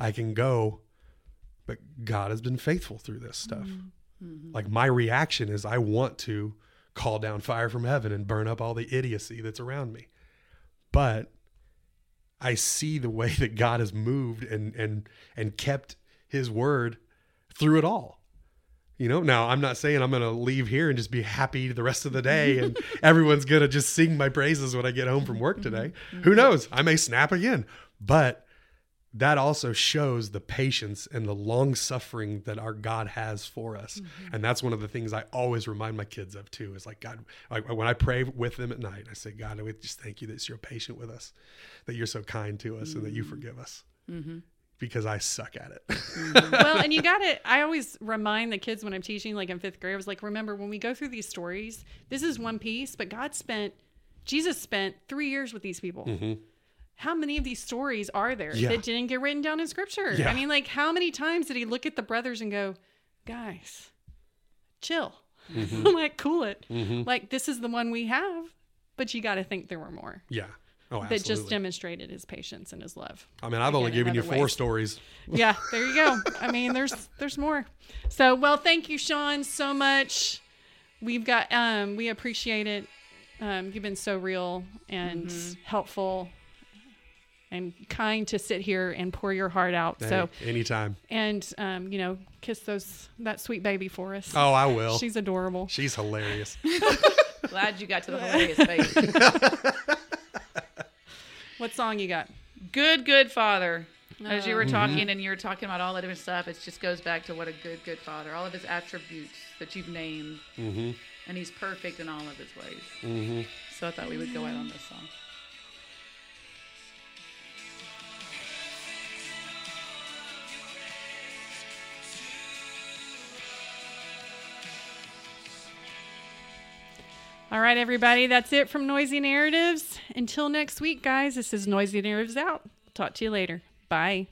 I can go, but God has been faithful through this stuff. Mm-hmm. Mm-hmm. Like my reaction is, I want to call down fire from heaven and burn up all the idiocy that's around me. But I see the way that God has moved and and and kept his word through it all. You know, now I'm not saying I'm going to leave here and just be happy the rest of the day and everyone's going to just sing my praises when I get home from work today. Mm-hmm. Who knows? I may snap again. But that also shows the patience and the long suffering that our God has for us. Mm-hmm. And that's one of the things I always remind my kids of too is like, God, like when I pray with them at night, I say, God, I would just thank you that you're patient with us, that you're so kind to us, and that you forgive us. Mm-hmm. Because I suck at it. Mm-hmm. well, and you got to, I always remind the kids when I'm teaching, like in fifth grade, I was like, remember when we go through these stories, this is one piece, but God spent, Jesus spent three years with these people. How many of these stories are there Yeah. that didn't get written down in scripture? Yeah. I mean, like, how many times did he look at the brothers and go, guys, chill? like, cool it. Like, this is the one we have, but you got to think there were more yeah. Oh, that just demonstrated his patience and his love. I mean, I've only again, in given you four ways. stories. yeah, there you go. I mean, there's there's more. So, well, thank you, Sean, so much. We've got um we appreciate it. Um, you've been so real and Mm-hmm. helpful and kind to sit here and pour your heart out. So, anytime. and um, you know, kiss those that sweet baby for us. Oh, I will. She's adorable. She's hilarious. Glad you got to the hilarious baby. What song you got? good, good father. As you were talking and you were talking about all that different stuff, it just goes back to what a good, good father. All of his attributes that you've named, Mm-hmm. and he's perfect in all of his ways. Mm-hmm. So I thought we would go out on this song. All right, everybody, that's it from Noisy Narratives. Until next week, guys, this is Noisy Narratives out. Talk to you later. Bye.